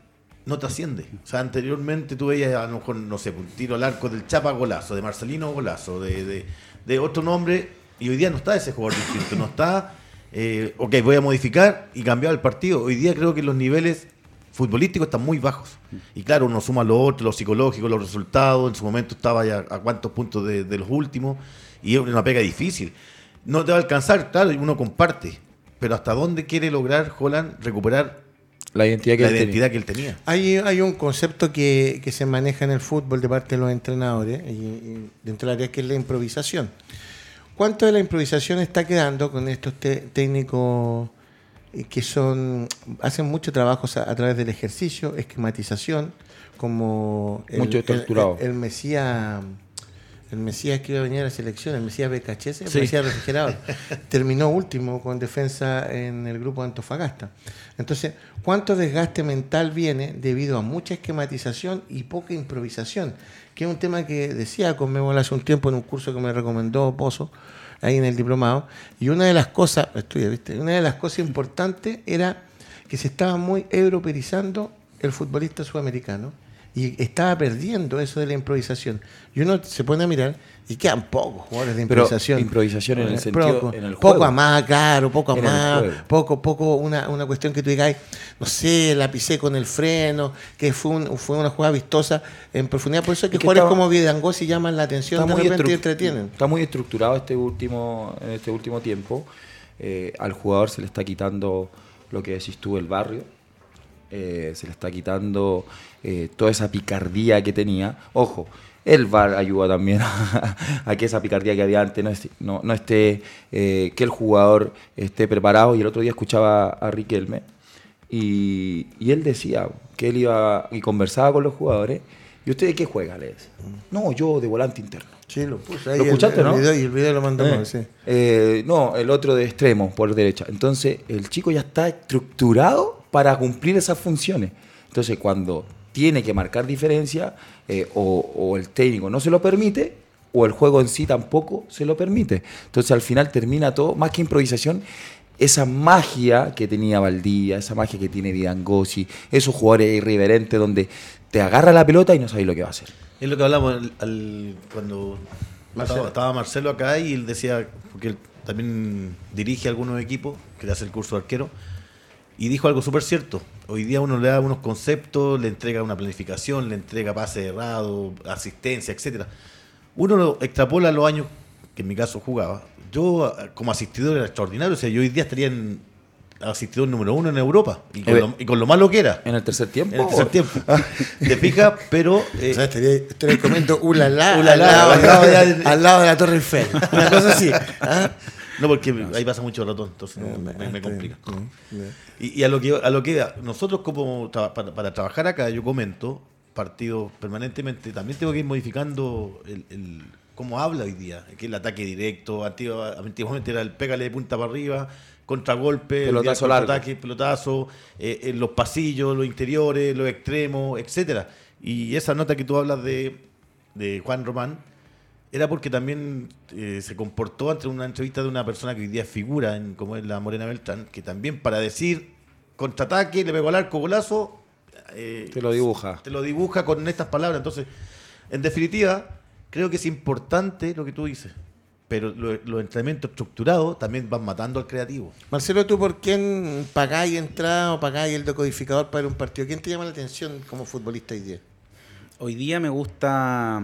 no te asciende. O sea, anteriormente tú veías a lo mejor, no sé, un tiro al arco del Chapa golazo, de Marcelino golazo, de, de, otro nombre, y hoy día no está ese jugador distinto, no está, eh, ok, voy a modificar y cambiar el partido. Hoy día creo que los niveles futbolísticos están muy bajos. Y claro, uno suma lo otro, lo psicológico, los resultados. En su momento estaba ya a cuántos puntos de, los últimos. Y es una pega difícil. No te va a alcanzar, claro, y uno comparte. Pero ¿hasta dónde quiere lograr Holland recuperar la identidad que, la él, identidad tenía. que él tenía? Hay, hay un concepto que, se maneja en el fútbol de parte de los entrenadores, y, dentro del área que es la improvisación. ¿Cuánto de la improvisación está quedando con estos técnicos que son hacen mucho trabajo a, través del ejercicio, esquematización, como el, Mucho estructurado. El, Mesías el Mesías que iba a venir a la selección, el Mesías BKHS, el Mesías refrigerado, [laughs] terminó último con defensa en el grupo de Antofagasta. Entonces, ¿cuánto desgaste mental viene debido a mucha esquematización y poca improvisación? Que es un tema que decía Conmebol hace un tiempo en un curso que me recomendó Pozo, ahí en el diplomado. Y una de las cosas, estudia, ¿viste? Una de las cosas importantes era que se estaba muy europeizando el futbolista sudamericano y estaba perdiendo eso de la improvisación. Y uno se pone a mirar y quedan pocos jugadores de improvisación. improvisación en el sentido en el Poco a más, claro, poco a más, poco, poco una, una cuestión que tú digas, no sé, la pisé con el freno, que fue, fue una jugada vistosa en profundidad. Por eso es que, jugadores como Vidangosi llaman la atención de repente y entretienen. Está muy estructurado este último, en este último tiempo. Eh, al jugador se le está quitando lo que decís tú, el barrio. Eh, se le está quitando eh, toda esa picardía que tenía. Ojo, el VAR ayuda también [laughs] a, que esa picardía que había antes no, no, esté, eh, que el jugador esté preparado. Y el otro día escuchaba a Riquelme y, y, él decía que él iba y conversaba con los jugadores. ¿Y usted de qué juega? Le decía. No, yo de volante interno. Sí, lo puse ahí. ¿Lo escuchaste, el, no? Video, y el video lo mandamos, eh, sí. no, el otro de extremo, por derecha. Entonces, el chico ya está estructurado para cumplir esas funciones. Entonces, cuando tiene que marcar diferencia, eh, o, el técnico no se lo permite, o el juego en sí tampoco se lo permite. Entonces al final termina todo, más que improvisación, esa magia que tenía Valdía, esa magia que tiene Vidangosi, esos jugadores irreverentes donde te agarra la pelota y no sabes lo que va a hacer. Es lo que hablamos cuando Estaba, Marcelo acá y él decía, porque él también dirige algunos equipos, que le hace el curso de arquero, Y dijo algo súper cierto. Hoy día uno le da unos conceptos, le entrega una planificación, le entrega pase errado, asistencia, etcétera. Uno lo extrapola a los años que en mi caso jugaba. Yo como asistidor era extraordinario. O sea, yo hoy día estaría en asistidor número uno en Europa. Y con, lo, y con, lo, malo que era. ¿En el tercer tiempo? En el tercer tiempo. [laughs] ¿Te fijas? Pero. Eh, o sea, estaría, comento ulala, al, lado, al, lado de, [laughs] al, lado de, la Torre Eiffel. Una cosa así. ¿ah? No, porque ahí pasa mucho ratón, entonces me, me, complica. Y, y, a lo que a lo que nosotros como para, para, trabajar acá, yo comento partidos permanentemente, también tengo que ir modificando el, el cómo habla hoy día, que el ataque directo, antiguamente era el pégale de punta para arriba, contragolpe, pelotazo largo. ataque, pelotazo, eh, en los pasillos, los interiores, los extremos, etcétera. Y esa nota que tú hablas de, de Juan Román era porque también eh, se comportó ante una entrevista de una persona que hoy día figura en como es la Morena Beltrán, que también para decir contraataque, le pegó al arco, golazo, eh, te lo dibuja. Te lo dibuja con estas palabras. Entonces, en definitiva, creo que es importante lo que tú dices pero los entrenamientos estructurados también van matando al creativo. Marcelo, ¿tú por quién pagáis entrada o pagáis el decodificador para un partido? ¿Quién te llama la atención como futbolista hoy día? Hoy día me gusta,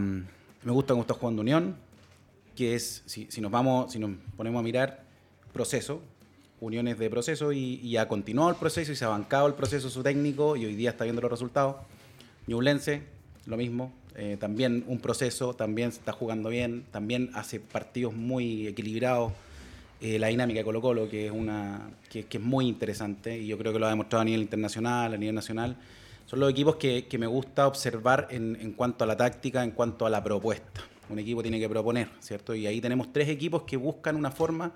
me gusta cómo está jugando Unión, que es, si, nos vamos, si nos ponemos a mirar, proceso, uniones de proceso y, ha continuado el proceso y se ha bancado el proceso su técnico y hoy día está viendo los resultados. Ñublense, lo mismo, eh, también un proceso, también está jugando bien, también hace partidos muy equilibrados. Eh, la dinámica de Colo Colo, que es, una, que, es muy interesante y yo creo que lo ha demostrado a nivel internacional, a nivel nacional. Son los equipos que, que me gusta observar en, en, cuanto a la táctica, en cuanto a la propuesta. Un equipo tiene que proponer, ¿cierto? Y ahí tenemos tres equipos que buscan una forma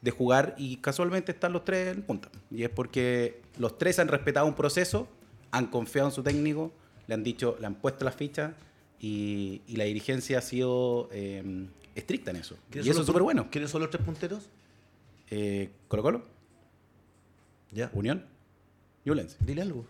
de jugar y casualmente están los tres en punta. Y es porque los tres han respetado un proceso, han confiado en su técnico, le han dicho, le han puesto las fichas y, la dirigencia ha sido eh, estricta en eso. Y eso es súper bueno. ¿Quiénes son los tres punteros? Eh, Colo Colo. Ya. Unión. Y Dile algo.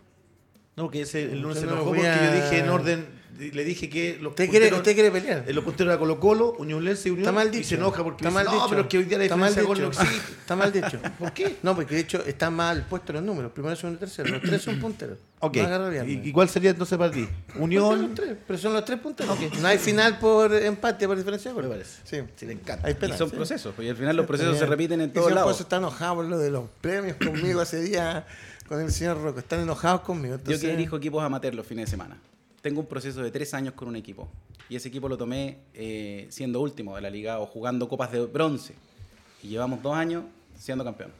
No, que ese, el lunes se enojó porque yo dije en orden le dije que los ¿Usted, quiere, ¿Usted quiere pelear? En los punteros era Colo Colo, Unión Lense y Unión. Está mal dicho. Y se enoja porque está mal dicho. no, pero es que hoy día la está mal dicho. Está mal dicho. [laughs] ¿Por qué? No, porque de hecho están mal puestos los números. Primero, segundo y tercero. Los tres son punteros. Ok. ¿Y, cuál sería entonces para ti? Unión. Los tres, pero son los tres punteros. Okay. No hay final por empate, por diferencia de Me parece. Sí. Sí, le encanta. Hay y son procesos. Y al final los procesos se repiten en todos lados. Por eso está enojado por lo de los premios conmigo ese día con el señor Rocco. Están enojados conmigo. Yo que dirijo equipos amateur los fines de semana tengo un proceso de tres años con un equipo. Y ese equipo lo tomé eh, siendo último de la liga o jugando copas de bronce. Y llevamos dos años siendo campeón.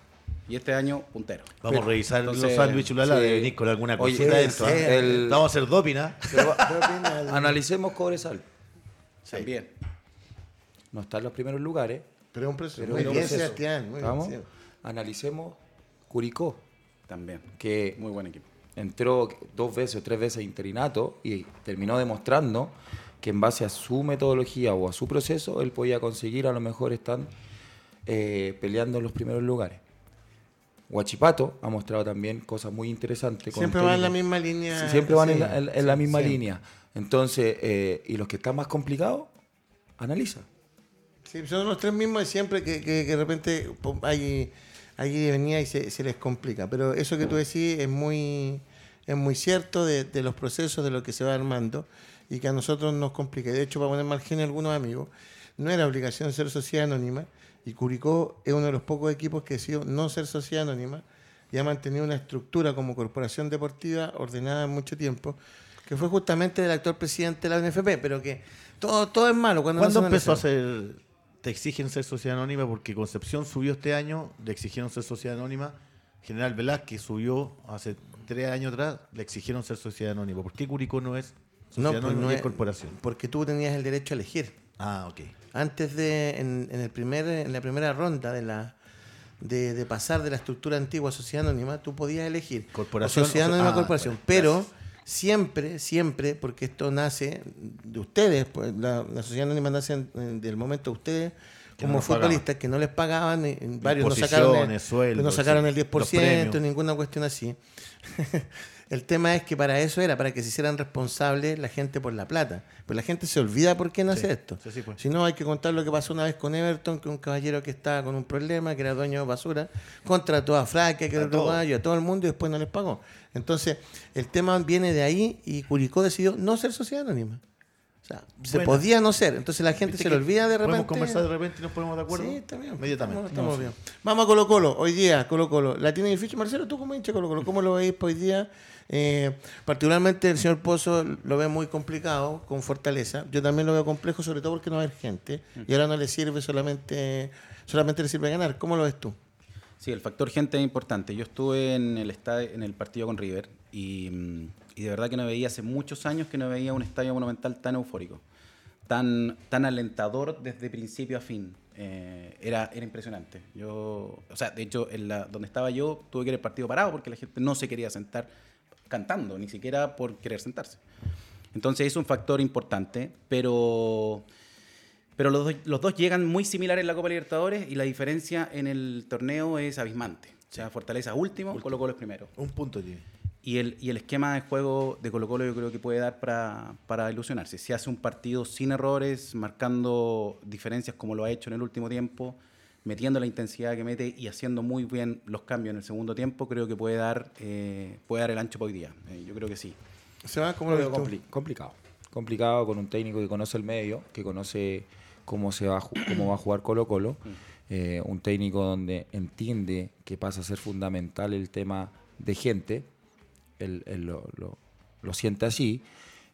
Y este año, puntero. Vamos a revisar los sándwiches de venir con alguna cosita dentro. ¿eh? Vamos a hacer dopina. [laughs] Analicemos Cobresal. También. No está en los primeros lugares. Pero es un proceso. muy bien, Sebastián. Vamos. Analicemos Curicó. También. Que muy buen equipo entró dos veces o tres veces interinato y terminó demostrando que en base a su metodología o a su proceso, él podía conseguir a lo mejor estar eh, peleando en los primeros lugares. Huachipato ha mostrado también cosas muy interesantes. Siempre van en la misma línea. siempre van en la, misma línea. Entonces, eh, y los que están más complicados, analiza. Sí, son los tres mismos y siempre que, que de repente hay allí venía y se, les complica. Pero eso que tú decís es muy, es muy cierto de, los procesos, de lo que se va armando y que a nosotros nos complica. De hecho, para poner margen a algunos amigos, no era obligación ser sociedad anónima y Curicó es uno de los pocos equipos que ha sido no ser sociedad anónima y ha mantenido una estructura como corporación deportiva ordenada en mucho tiempo, que fue justamente del actual presidente de la NFP, pero que todo, todo es malo. Cuando ¿Cuándo empezó a ser te exigen ser sociedad anónima porque Concepción subió este año, le exigieron ser sociedad anónima. General Velázquez subió hace tres años atrás, le exigieron ser sociedad anónima. ¿Por qué Curicó no es sociedad pues anónima no es, corporación? Porque tú tenías el derecho a elegir. Ah, ok. Antes de, en, el primer, en la primera ronda de la de, pasar de la estructura antigua a sociedad anónima, tú podías elegir corporación, sociedad anónima ah, corporación. pero siempre, siempre, porque esto nace de ustedes, pues la, sociedad anónima nace del momento de ustedes como futbolistas que no les pagaban, en varios no sacaron, el, no sacaron el 10%, ninguna cuestión así. [laughs] El tema es que para eso era, para que se hicieran responsables la gente por la plata. Pues la gente se olvida por qué nace esto. Pues. Si no, hay que contar lo que pasó una vez con Everton, que un caballero que estaba con un problema, que era dueño de basura, contrató a Fraque, que era a todo el mundo y después no les pagó. Entonces, el tema viene de ahí y Curicó decidió no ser sociedad anónima. O sea, se podía no ser. Entonces la gente se le olvida de repente. Podemos conversar de repente y nos ponemos de acuerdo. Sí, está bien. Inmediatamente. Estamos, bien. Vamos a Colo Colo. Hoy día, Colo Colo. ¿La tiene difícil, Marcelo? ¿Tú como hincha Colo Colo? ¿Cómo lo veis hoy día? Eh, particularmente el señor Pozo lo ve muy complicado, con fortaleza. Yo también lo veo complejo, sobre todo porque no hay gente. Y ahora no le sirve solamente, solamente le sirve ganar. ¿Cómo lo ves tú? Sí, el factor gente es importante. Yo estuve en el, estadio, en el partido con River y mm, y de verdad que no veía hace muchos años que no veía un estadio monumental tan eufórico, tan, tan alentador desde principio a fin. Eh, era, era impresionante. Yo, o sea, de hecho, en la, donde estaba yo tuve que ir el partido parado porque la gente no se quería sentar cantando, ni siquiera por querer sentarse. Entonces es un factor importante, pero, pero los, dos, los dos llegan muy similares en la Copa Libertadores y la diferencia en el torneo es abismante. O sea, Fortaleza último, Colo Colo es primero. Un punto tiene. Y el, y el esquema de juego de Colo Colo yo creo que puede dar para, para ilusionarse. Si hace un partido sin errores, marcando diferencias como lo ha hecho en el último tiempo, metiendo la intensidad que mete y haciendo muy bien los cambios en el segundo tiempo, creo que puede dar, eh, puede dar el ancho para hoy día. Eh, yo creo que sí. Se va como lo complicado. Complicado con un técnico que conoce el medio, que conoce cómo, se va, cómo va a jugar Colo Colo. Mm. Eh, un técnico donde entiende que pasa a ser fundamental el tema de gente, él, lo, siente así,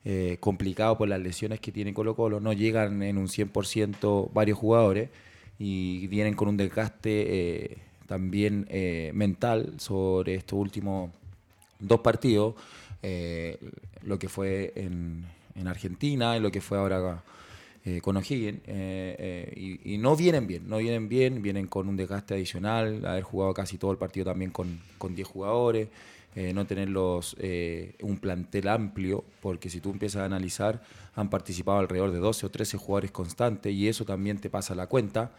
eh, complicado por las lesiones que tiene Colo Colo, no llegan en un 100% varios jugadores y vienen con un desgaste eh, también eh, mental sobre estos últimos dos partidos, lo que fue en, en, Argentina y lo que fue ahora con O'Higgins, y, y, no vienen bien, no vienen bien, vienen con un desgaste adicional, haber jugado casi todo el partido también con, con 10 jugadores. Eh, no tener eh, un plantel amplio, porque si tú empiezas a analizar, han participado alrededor de 12 o 13 jugadores constantes y eso también te pasa la cuenta.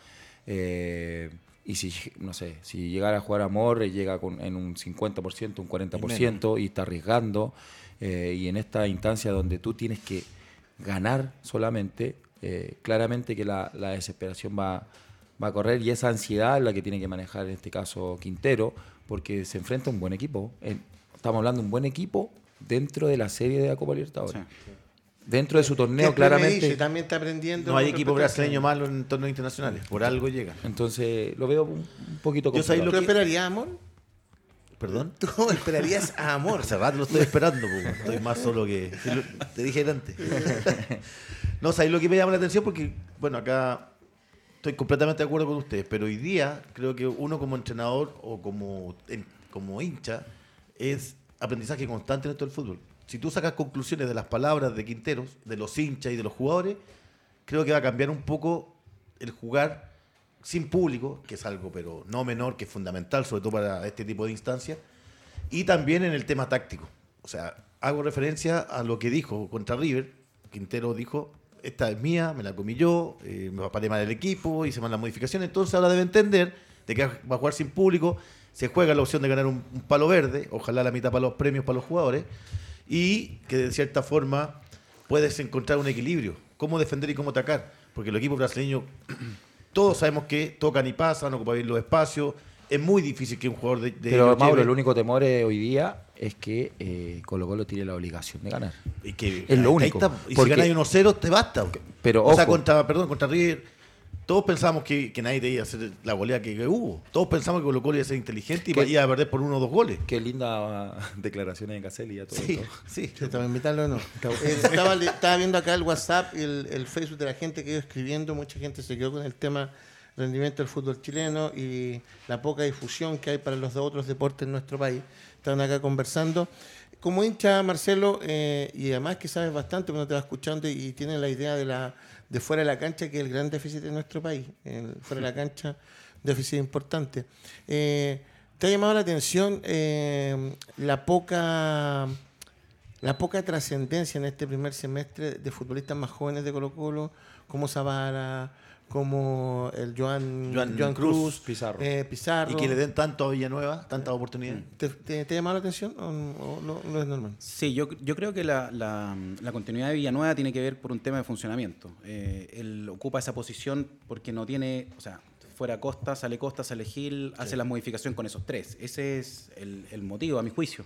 Eh, y si, no sé, si llegara a jugar Amor, llega con, en un 50%, un 40% y, está arriesgando. y en esta instancia donde tú tienes que ganar solamente, claramente que la, la desesperación va, va a correr y esa ansiedad es la que tiene que manejar en este caso Quintero, porque se enfrenta a un buen equipo. Estamos hablando de un buen equipo dentro de la serie de la Copa Libertadores. Dentro de su torneo, claramente. también está aprendiendo. No hay equipo brasileño malo en torneos internacionales. Por algo llega. Entonces, lo veo un, poquito complicado. ¿Tú esperarías amor? ¿Perdón? ¿Tú esperarías a [laughs] amor? Hace rato lo estoy esperando, estoy más solo que. Te dije antes. [laughs] no, ¿sabes lo que me llama la atención? Porque, bueno, acá Estoy completamente de acuerdo con ustedes, pero hoy día creo que uno como entrenador o como, como hincha es aprendizaje constante en esto del fútbol. Si tú sacas conclusiones de las palabras de Quinteros, de los hinchas y de los jugadores, creo que va a cambiar un poco el jugar sin público, que es algo pero no menor, que es fundamental, sobre todo para este tipo de instancias, y también en el tema táctico. O sea, hago referencia a lo que dijo contra River. Quintero dijo, esta es mía, me la comí yo, eh, me parar mal el equipo, hice mal las modificaciones. Entonces ahora debe entender de que va a jugar sin público, se juega la opción de ganar un, palo verde, ojalá la mitad para los premios para los jugadores, y que de cierta forma puedes encontrar un equilibrio, cómo defender y cómo atacar, porque el equipo brasileño, [clears throat] todos sabemos que tocan y pasan, ocupan bien los espacios, es muy difícil que un jugador de... Pero Mauro, el único temor hoy día es que eh, Colo Colo tiene la obligación de ganar. Y que, es lo único. y si ganas 1-0, te basta. Pero, o sea, contra, perdón, contra River, todos pensamos que, que nadie iba a hacer la goleada que, hubo. Todos pensamos que Colo Colo iba a ser inteligente y iba a perder por uno o dos goles. Qué linda [laughs] declaraciones de Caselli y todo Sí, sí. ¿Estaba invitarlo o no? [laughs] Eh, estaba, estaba, viendo acá el WhatsApp y el, el Facebook de la gente que iba escribiendo. Mucha gente se quedó con el tema rendimiento del fútbol chileno y la poca difusión que hay para los otros deportes en nuestro país. Están acá conversando. Como hincha, Marcelo, eh, y además que sabes bastante cuando te vas escuchando y, tienes la idea de, la, de fuera de la cancha, que es el gran déficit de nuestro país. fuera de la cancha, déficit importante. Eh, ¿Te ha llamado la atención eh, la poca la poca trascendencia en este primer semestre de futbolistas más jóvenes de Colo Colo, como Zavara, como el Joan, Joan, Cruz, eh, Pizarro. Y que le den tanto a Villanueva, tantas oportunidades. ¿Te, te, llama la atención o, no, es normal? Sí, yo, yo creo que la, la, continuidad de Villanueva tiene que ver por un tema de funcionamiento. Eh, él ocupa esa posición porque no tiene, o sea, fuera Costa, sale Costa, sale Gil, hace la modificación con esos tres. Ese es el, el motivo, a mi juicio.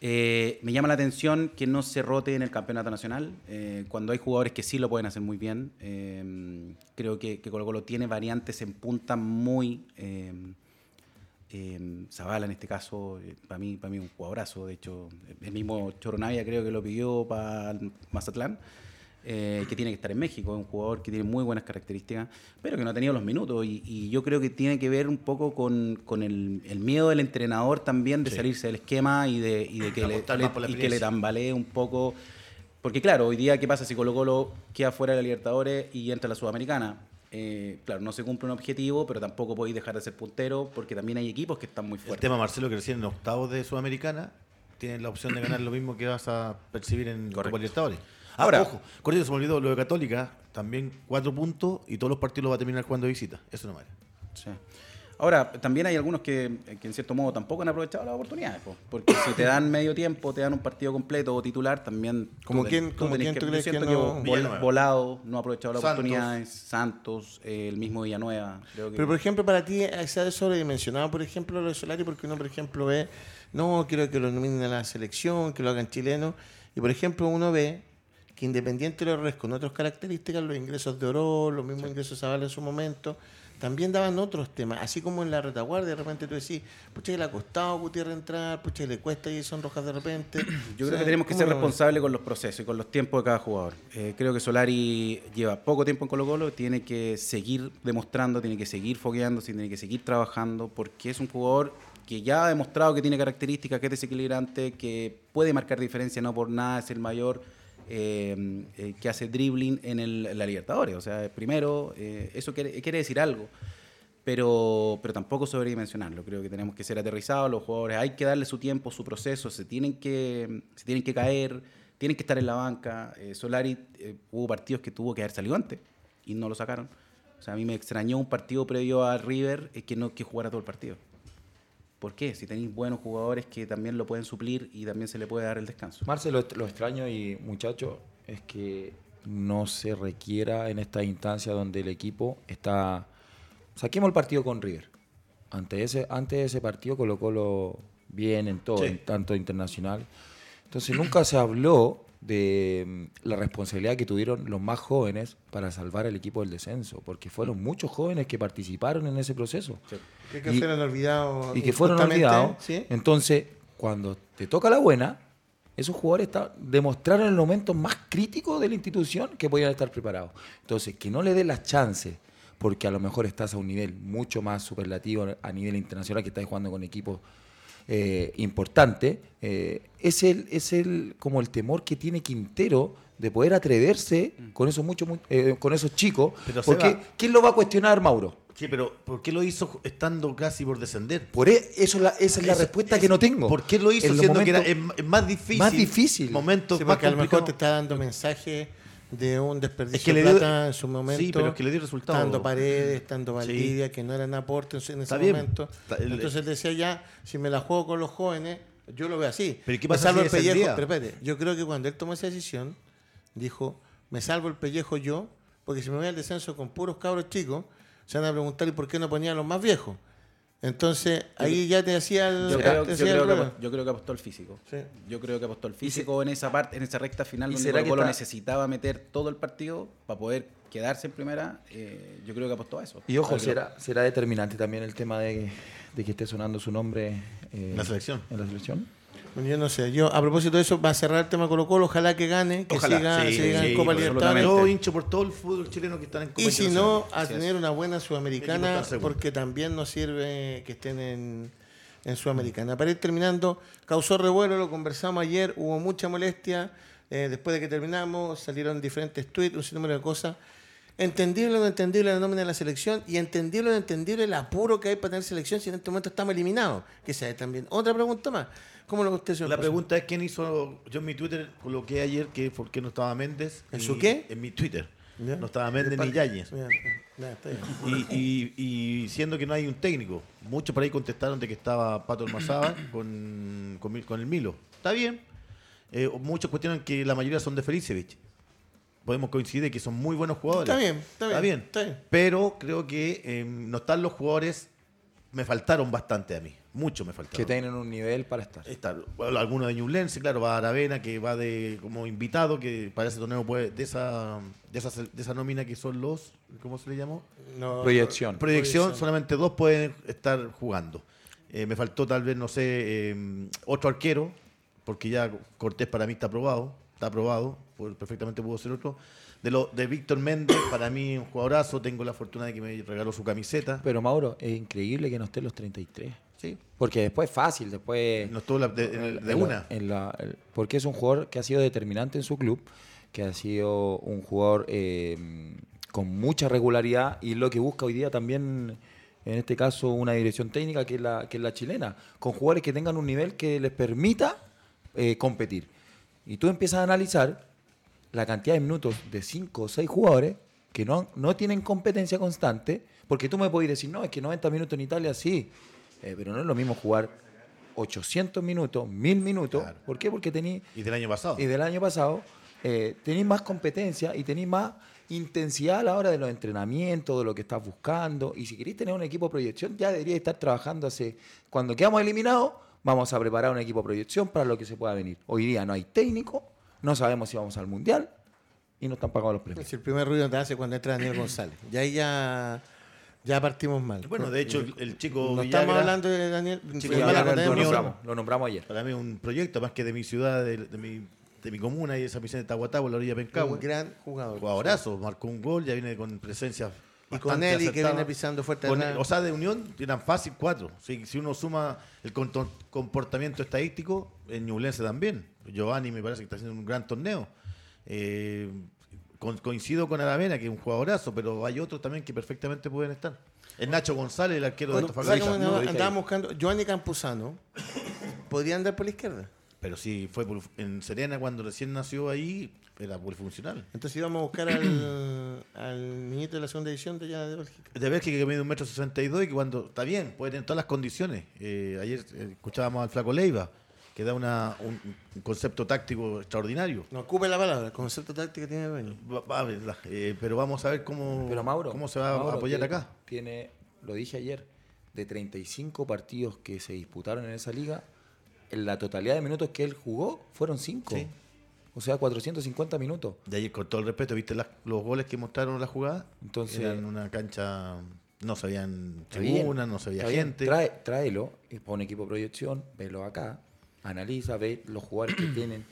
Eh, me llama la atención que no se rote en el campeonato nacional, eh, cuando hay jugadores que sí lo pueden hacer muy bien. Eh, creo que, que, tiene variantes en punta muy... Zavala en este caso, para mí, para mí un jugadorazo, de hecho, el mismo Choronavia creo que lo pidió para Mazatlán. Eh, que tiene que estar en México, es un jugador que tiene muy buenas características, pero que no ha tenido los minutos. Y, yo creo que tiene que ver un poco con, el, miedo del entrenador también de salirse del esquema y de, que, le, y que le tambalee un poco. Porque claro, hoy día, ¿qué pasa si Colo Colo queda fuera de la Libertadores y entra a la Sudamericana? Eh, claro, no se cumple un objetivo, pero tampoco podéis dejar de ser puntero porque también hay equipos que están muy fuertes. El tema, Marcelo, que recién en octavos de Sudamericana tienen la opción de ganar lo mismo que vas a percibir en Copa Libertadores. Ahora, ojo, se me olvidó lo de Católica, también cuatro puntos y todos los partidos los va a terminar jugando de visita. Eso no vale. Sí. Ahora, también hay algunos que, en cierto modo tampoco han aprovechado las oportunidades, porque si te dan medio tiempo, te dan un partido completo o titular, también... ¿Como quién, como quién tú crees que, no? Volado no ha aprovechado las oportunidades, Santos, eh, el mismo Villanueva. Creo Pero, por ejemplo, para ti se ha sobredimensionado, por ejemplo, lo de Solari, porque uno, por ejemplo, ve, no, quiero que lo nominen a la selección, que lo hagan chileno, y, por ejemplo, uno ve que Independiente lo Torres con otras características, los ingresos de oro, los mismos ingresos de en su momento, también daban otros temas, así como en la retaguardia, de repente tú decís, pucha, le ha costado Gutiérrez entrar, pucha, le cuesta y son rojas de repente. [clears throat] Yo creo que tenemos que ser responsables con los procesos y con los tiempos de cada jugador. Eh, creo que Solari lleva poco tiempo en Colo Colo, tiene que seguir demostrando, tiene que seguir fogueándose, tiene que seguir trabajando, porque es un jugador que ya ha demostrado que tiene características, que es desequilibrante, que puede marcar diferencia, no por nada es el mayor eh, eh, que hace dribbling en, el, la Libertadores. O sea, primero, eh, eso quiere, decir algo. Pero, pero tampoco sobredimensionarlo. Creo que tenemos que ser aterrizados, los jugadores hay que darle su tiempo, su proceso, se tienen que, se tienen que caer, tienen que estar en la banca. Solari hubo partidos que tuvo que haber salido antes y no lo sacaron. O sea, a mí me extrañó un partido previo a River que no que jugara todo el partido. ¿Por qué? Si tenéis buenos jugadores que también lo pueden suplir y también se le puede dar el descanso. Marcelo, lo, extraño y muchacho es que no se requiera en esta instancia donde el equipo está... Saquemos el partido con River. Ante ese, antes de ese partido colocó lo bien en todo, en tanto internacional. Entonces nunca se habló de mm, la responsabilidad que tuvieron los más jóvenes para salvar al equipo del descenso, porque fueron muchos jóvenes que participaron en ese proceso. Que, fueron olvidados. Y que fueron olvidados. Entonces, cuando te toca la buena, esos jugadores demostraron en el momento más crítico de la institución que podían estar preparados. Entonces, que no le den las chances, porque a lo mejor estás a un nivel mucho más superlativo a nivel internacional, que estás jugando con equipos eh, importante, eh, es, el, es el, como el temor que tiene Quintero de poder atreverse mm. con esos, muchos eh, con esos chicos. porque, ¿quién lo va a cuestionar, Mauro? Sí, pero ¿por qué lo hizo estando casi por descender? Por e, eso esa es la respuesta que no tengo. ¿Por qué lo hizo siendo que era más difícil? Más difícil. Momentos porque a lo mejor te está dando mensajes de un desperdicio de plata en su momento. Sí, pero es que le dio resultado. Tanto Paredes, tanto Valdivia, que no eran aportes en ese momento. Entonces decía ya, si me la juego con los jóvenes, yo lo veo así. Pero ¿qué pasa me salvo el pellejo. Pero espérate, yo creo que cuando él tomó esa decisión, dijo, me salvo el pellejo yo, porque si me voy al descenso con puros cabros chicos, se van a preguntar, ¿y por qué no ponía a los más viejos? Entonces, ahí ya te hacía el. Yo creo, que, apostó el físico. Yo creo que apostó el físico en esa parte, en esa recta final donde Colo Colo necesitaba meter todo el partido para poder quedarse en primera. Eh, yo creo que apostó a eso. Y ojo, será, será determinante también el tema de, que esté sonando su nombre eh, la selección. en la selección yo no sé, yo a propósito de eso, va a cerrar el tema Colo Colo, ojalá que gane, que siga, siga en Copa Libertadores. Yo hincho por todo el fútbol chileno que están en Copa Y si no, a tener una buena Sudamericana, porque también nos sirve que estén en, en Sudamericana. Para ir terminando, causó revuelo, lo conversamos ayer, hubo mucha molestia, eh, después de que terminamos salieron diferentes tweets, un sinnúmero de cosas. Entendible o no entendible la nómina de la selección y entendible o no entendible el apuro que hay para tener selección si en este momento estamos eliminados. Que sea también. Otra pregunta más. ¿Cómo lo usted, señor La pregunta es quién hizo. Yo en mi Twitter coloqué ayer que por qué no estaba Méndez. ¿En su qué? En mi Twitter. No estaba Méndez ni Yáñez. Y, y, siendo que no hay un técnico, muchos por ahí contestaron de que estaba Pato Almazábal [coughs] con, con, el Milo. Está bien. Eh, muchos cuestionan que la mayoría son de Felicevich. Podemos coincidir que son muy buenos jugadores. Está bien, está bien. Está bien. Pero creo que eh, no están los jugadores me faltaron bastante a mí. Mucho me faltaron. Que tienen un nivel para estar. Está, alguno de Ñublense, claro, va a Aravena, que va de como invitado, que para ese torneo puede, de esa, de esa, de esa nómina que son los, ¿cómo se le llamó? proyección. proyección. solamente dos pueden estar jugando. Eh, me faltó tal vez, no sé, eh, otro arquero, porque ya Cortés para mí está aprobado, está aprobado, perfectamente pudo ser otro. De, lo, de Víctor Méndez, [coughs] para mí un jugadorazo, tengo la fortuna de que me regaló su camiseta. Pero Mauro, es increíble que no esté los 33. Sí. Porque después es fácil, después... No estuvo de, una. porque es un jugador que ha sido determinante en su club, que ha sido un jugador eh, con mucha regularidad y lo que busca hoy día también, en este caso, una dirección técnica que es la, que es la chilena, con jugadores que tengan un nivel que les permita eh, competir. Y tú empiezas a analizar la cantidad de minutos de 5 o 6 jugadores que no, no tienen competencia constante, porque tú me puedes decir, no, es que 90 minutos en Italia sí, eh, pero no es lo mismo jugar 800 minutos, 1000 minutos. ¿Por qué? Porque tenéis... Y del año pasado. Y del año pasado. Eh, tenéis más competencia y tenéis más intensidad a la hora de los entrenamientos, de lo que estás buscando. Y si queréis tener un equipo de proyección, ya deberíais estar trabajando hace... Cuando quedamos eliminados, vamos a preparar un equipo de proyección para lo que se pueda venir. Hoy día no hay técnico, no sabemos si vamos al Mundial y no están pagados los premios. el primer ruido te hace cuando entra Daniel [clears throat] González. Y ahí ya, ya partimos mal. Bueno, de hecho, el, chico. No estamos hablando de Daniel. lo, nombramos, ayer. Para mí, un proyecto más que de mi ciudad, de, mi de mi comuna y esa misión de Tahuatahua, la orilla de Pencahue. Un gran jugador. Jugadorazo, marcó un gol, ya viene con presencia. Y con él y que viene pisando fuerte. o sea, de Unión tiran fácil cuatro. Si, si uno suma el comportamiento estadístico, en Ñublense también. Giovanni me parece que está haciendo un gran torneo. Eh, coincido con Aravena, que es un jugadorazo, pero hay otros también que perfectamente pueden estar. Es Nacho González, el arquero de Antofagasta. No, andábamos buscando. Giovanni Campuzano podría andar por la izquierda. Pero si fue en Serena cuando recién nació ahí, era polifuncional. Entonces íbamos a buscar al, [clears throat] al niñito de la segunda edición de allá de Bélgica. De Bélgica que mide un metro sesenta y dos y que cuando está bien, puede tener todas las condiciones. Eh, ayer eh, escuchábamos al flaco Leiva que da una, un, concepto táctico extraordinario. No ocupe la palabra, el concepto táctico tiene dueño. Eh, pero vamos a ver cómo, cómo se va a apoyar acá. Tiene, lo dije ayer, de 35 partidos que se disputaron en esa liga, la totalidad de minutos que él jugó fueron 5. O sea, 450 minutos. De ayer, con todo el respeto, ¿viste los goles que mostraron la jugada? Entonces, en una cancha no se veían tribunas, no se veía gente. Trae, tráelo, pone equipo de proyección, velo acá, analiza, ve los jugadores que tienen.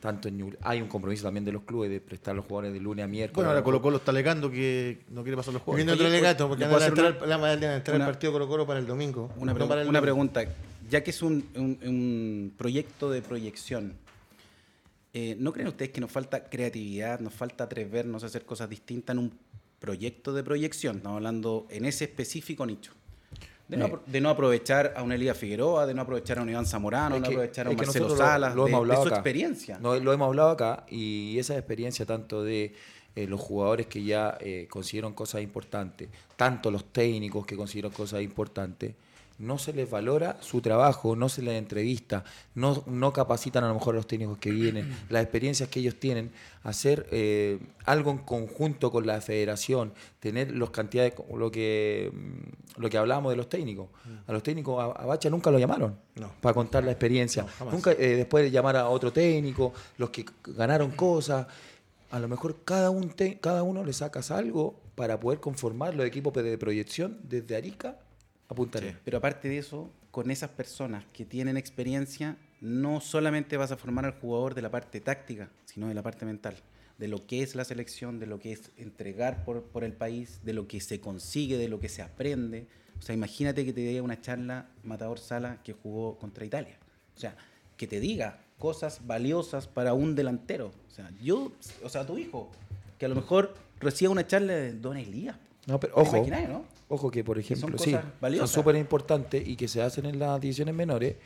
Tanto en Hay un compromiso también de los clubes de prestar los jugadores de lunes a miércoles. Bueno, ahora Colo Colo está alegando que no quiere pasar los jugadores. Viene otro alegato, porque van a entrar, la, entrar el partido Colo Colo para el domingo. Una, una pregunta, ya que es un, un, proyecto de proyección, eh, ¿no creen ustedes que nos falta creatividad, nos falta atrevernos a hacer cosas distintas en un proyecto de proyección? Estamos hablando en ese específico nicho. De no, aprovechar a una Elías Figueroa, de no aprovechar a un Iván Zamorano, de no aprovechar a un Marcelo Salas, lo, hemos de, su experiencia. No, lo hemos hablado acá y esa experiencia tanto de eh, los jugadores que ya eh, consiguieron cosas importantes, tanto los técnicos que consiguieron cosas importantes, no se les valora su trabajo, no se les entrevista, no, no capacitan a lo mejor a los técnicos que vienen, [clears throat] las experiencias que ellos tienen, hacer eh, algo en conjunto con la federación, tener los cantidades, lo que, mm, lo que hablábamos de los técnicos. A los técnicos, a, Bacha nunca lo llamaron para contar la experiencia. nunca eh, después de llamar a otro técnico, los que ganaron cosas. A lo mejor cada, un cada uno le sacas algo para poder conformar los equipos de proyección desde Arica apuntaré. Pero aparte de eso, con esas personas que tienen experiencia, no solamente vas a formar al jugador de la parte táctica, sino de la parte mental, de lo que es la selección, de lo que es entregar por, por el país, de lo que se consigue, de lo que se aprende. O sea, imagínate que te diga una charla Matador Sala que jugó contra Italia. O sea, que te diga cosas valiosas para un delantero. O sea, yo, o sea, tu hijo, que a lo mejor reciba una charla de Don Elías. No, pero ojo, ojo que por ejemplo, sí, son súper importantes y que se hacen en las divisiones menores,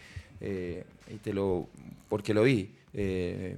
eh, y te lo, porque lo vi, eh,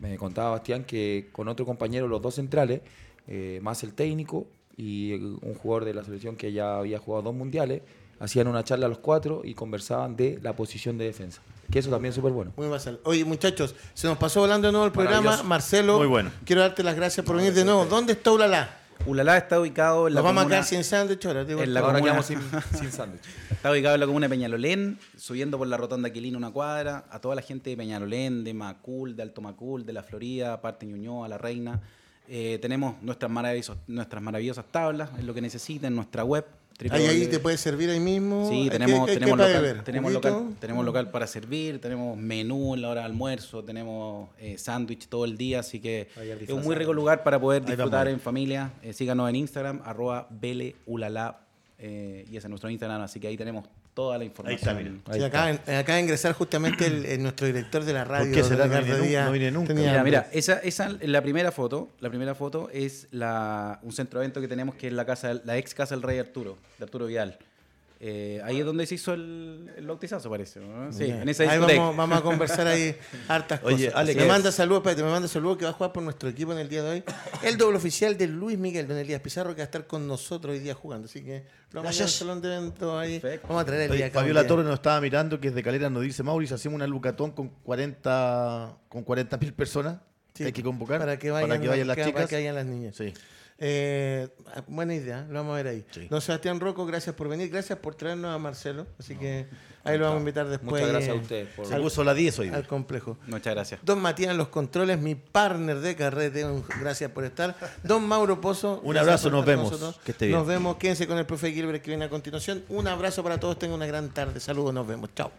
me contaba Bastián que con otro compañero, los dos centrales, eh, más el técnico y un jugador de la selección que ya había jugado dos mundiales, hacían una charla a los cuatro y conversaban de la posición de defensa. Que eso también es súper bueno. Muy basal. Oye, muchachos, se nos pasó volando de nuevo el programa. Marcelo, Muy bueno. quiero darte las gracias por venir de nuevo. ¿Dónde está Ulala? Ulala está ubicado en la Nos vamos a quedar sin sándwich ahora. En la comuna, sin, sin sándwich. Está ubicado en la comuna de Peñalolén, subiendo por la rotonda Aquilina una cuadra. A toda la gente de Peñalolén, de Macul, de Alto Macul, de La Florida, parte Ñuñoa, La Reina. Eh, tenemos nuestras maravillosas, nuestras maravillosas tablas, es lo que necesiten, nuestra web. Ahí, ahí te puedes servir ahí mismo. Sí, tenemos, tenemos, local, tenemos, local, tenemos local para servir, tenemos menú en la hora de almuerzo, tenemos eh, sándwich todo el día, así que es un muy rico lugar para poder disfrutar en familia. Eh, síganos en Instagram, arroba beleulala, eh, y ese es nuestro Instagram, así que ahí tenemos toda la información. Ahí acá, acaba de ingresar justamente el, nuestro director de la radio. ¿Por qué será? No viene, nunca. Mira, mira, esa, esa, la primera foto, la primera foto es la, un centro evento que tenemos que es la casa, la ex casa del Rey Arturo, de Arturo Vidal. Eh, ahí es donde se hizo el, el bautizazo, parece. Sí, en esa ahí vamos, vamos, a conversar ahí hartas [laughs] cosas. Oye, me manda saludos, espérate, me manda saludos que va a jugar por nuestro equipo en el día de hoy. El doble oficial de Luis Miguel, don Elías Pizarro, que va a estar con nosotros hoy día jugando. Así que lo vamos a salón de evento ahí. Vamos a traer el día Fabiola Torres nos estaba mirando, que es de Calera, nos dice, Mauricio, hacemos una lucatón con 40 con 40 mil personas. que hay que convocar para que vayan, las chicas. Para que vayan las niñas. Sí. Eh, buena idea, lo vamos a ver ahí. Don Sebastián Rocco, gracias por venir, gracias por traernos a Marcelo. Así que ahí lo vamos a invitar después. Muchas gracias a usted por al, la 10 hoy. Al complejo. Muchas gracias. Don Matías los controles, mi partner de carrete, gracias por estar. Don Mauro Pozo. Un abrazo, nos vemos. Que esté bien. Nos vemos, quédense con el profe Gilbert que viene a continuación. Un abrazo para todos, tengan una gran tarde. Saludos, nos vemos. Chao.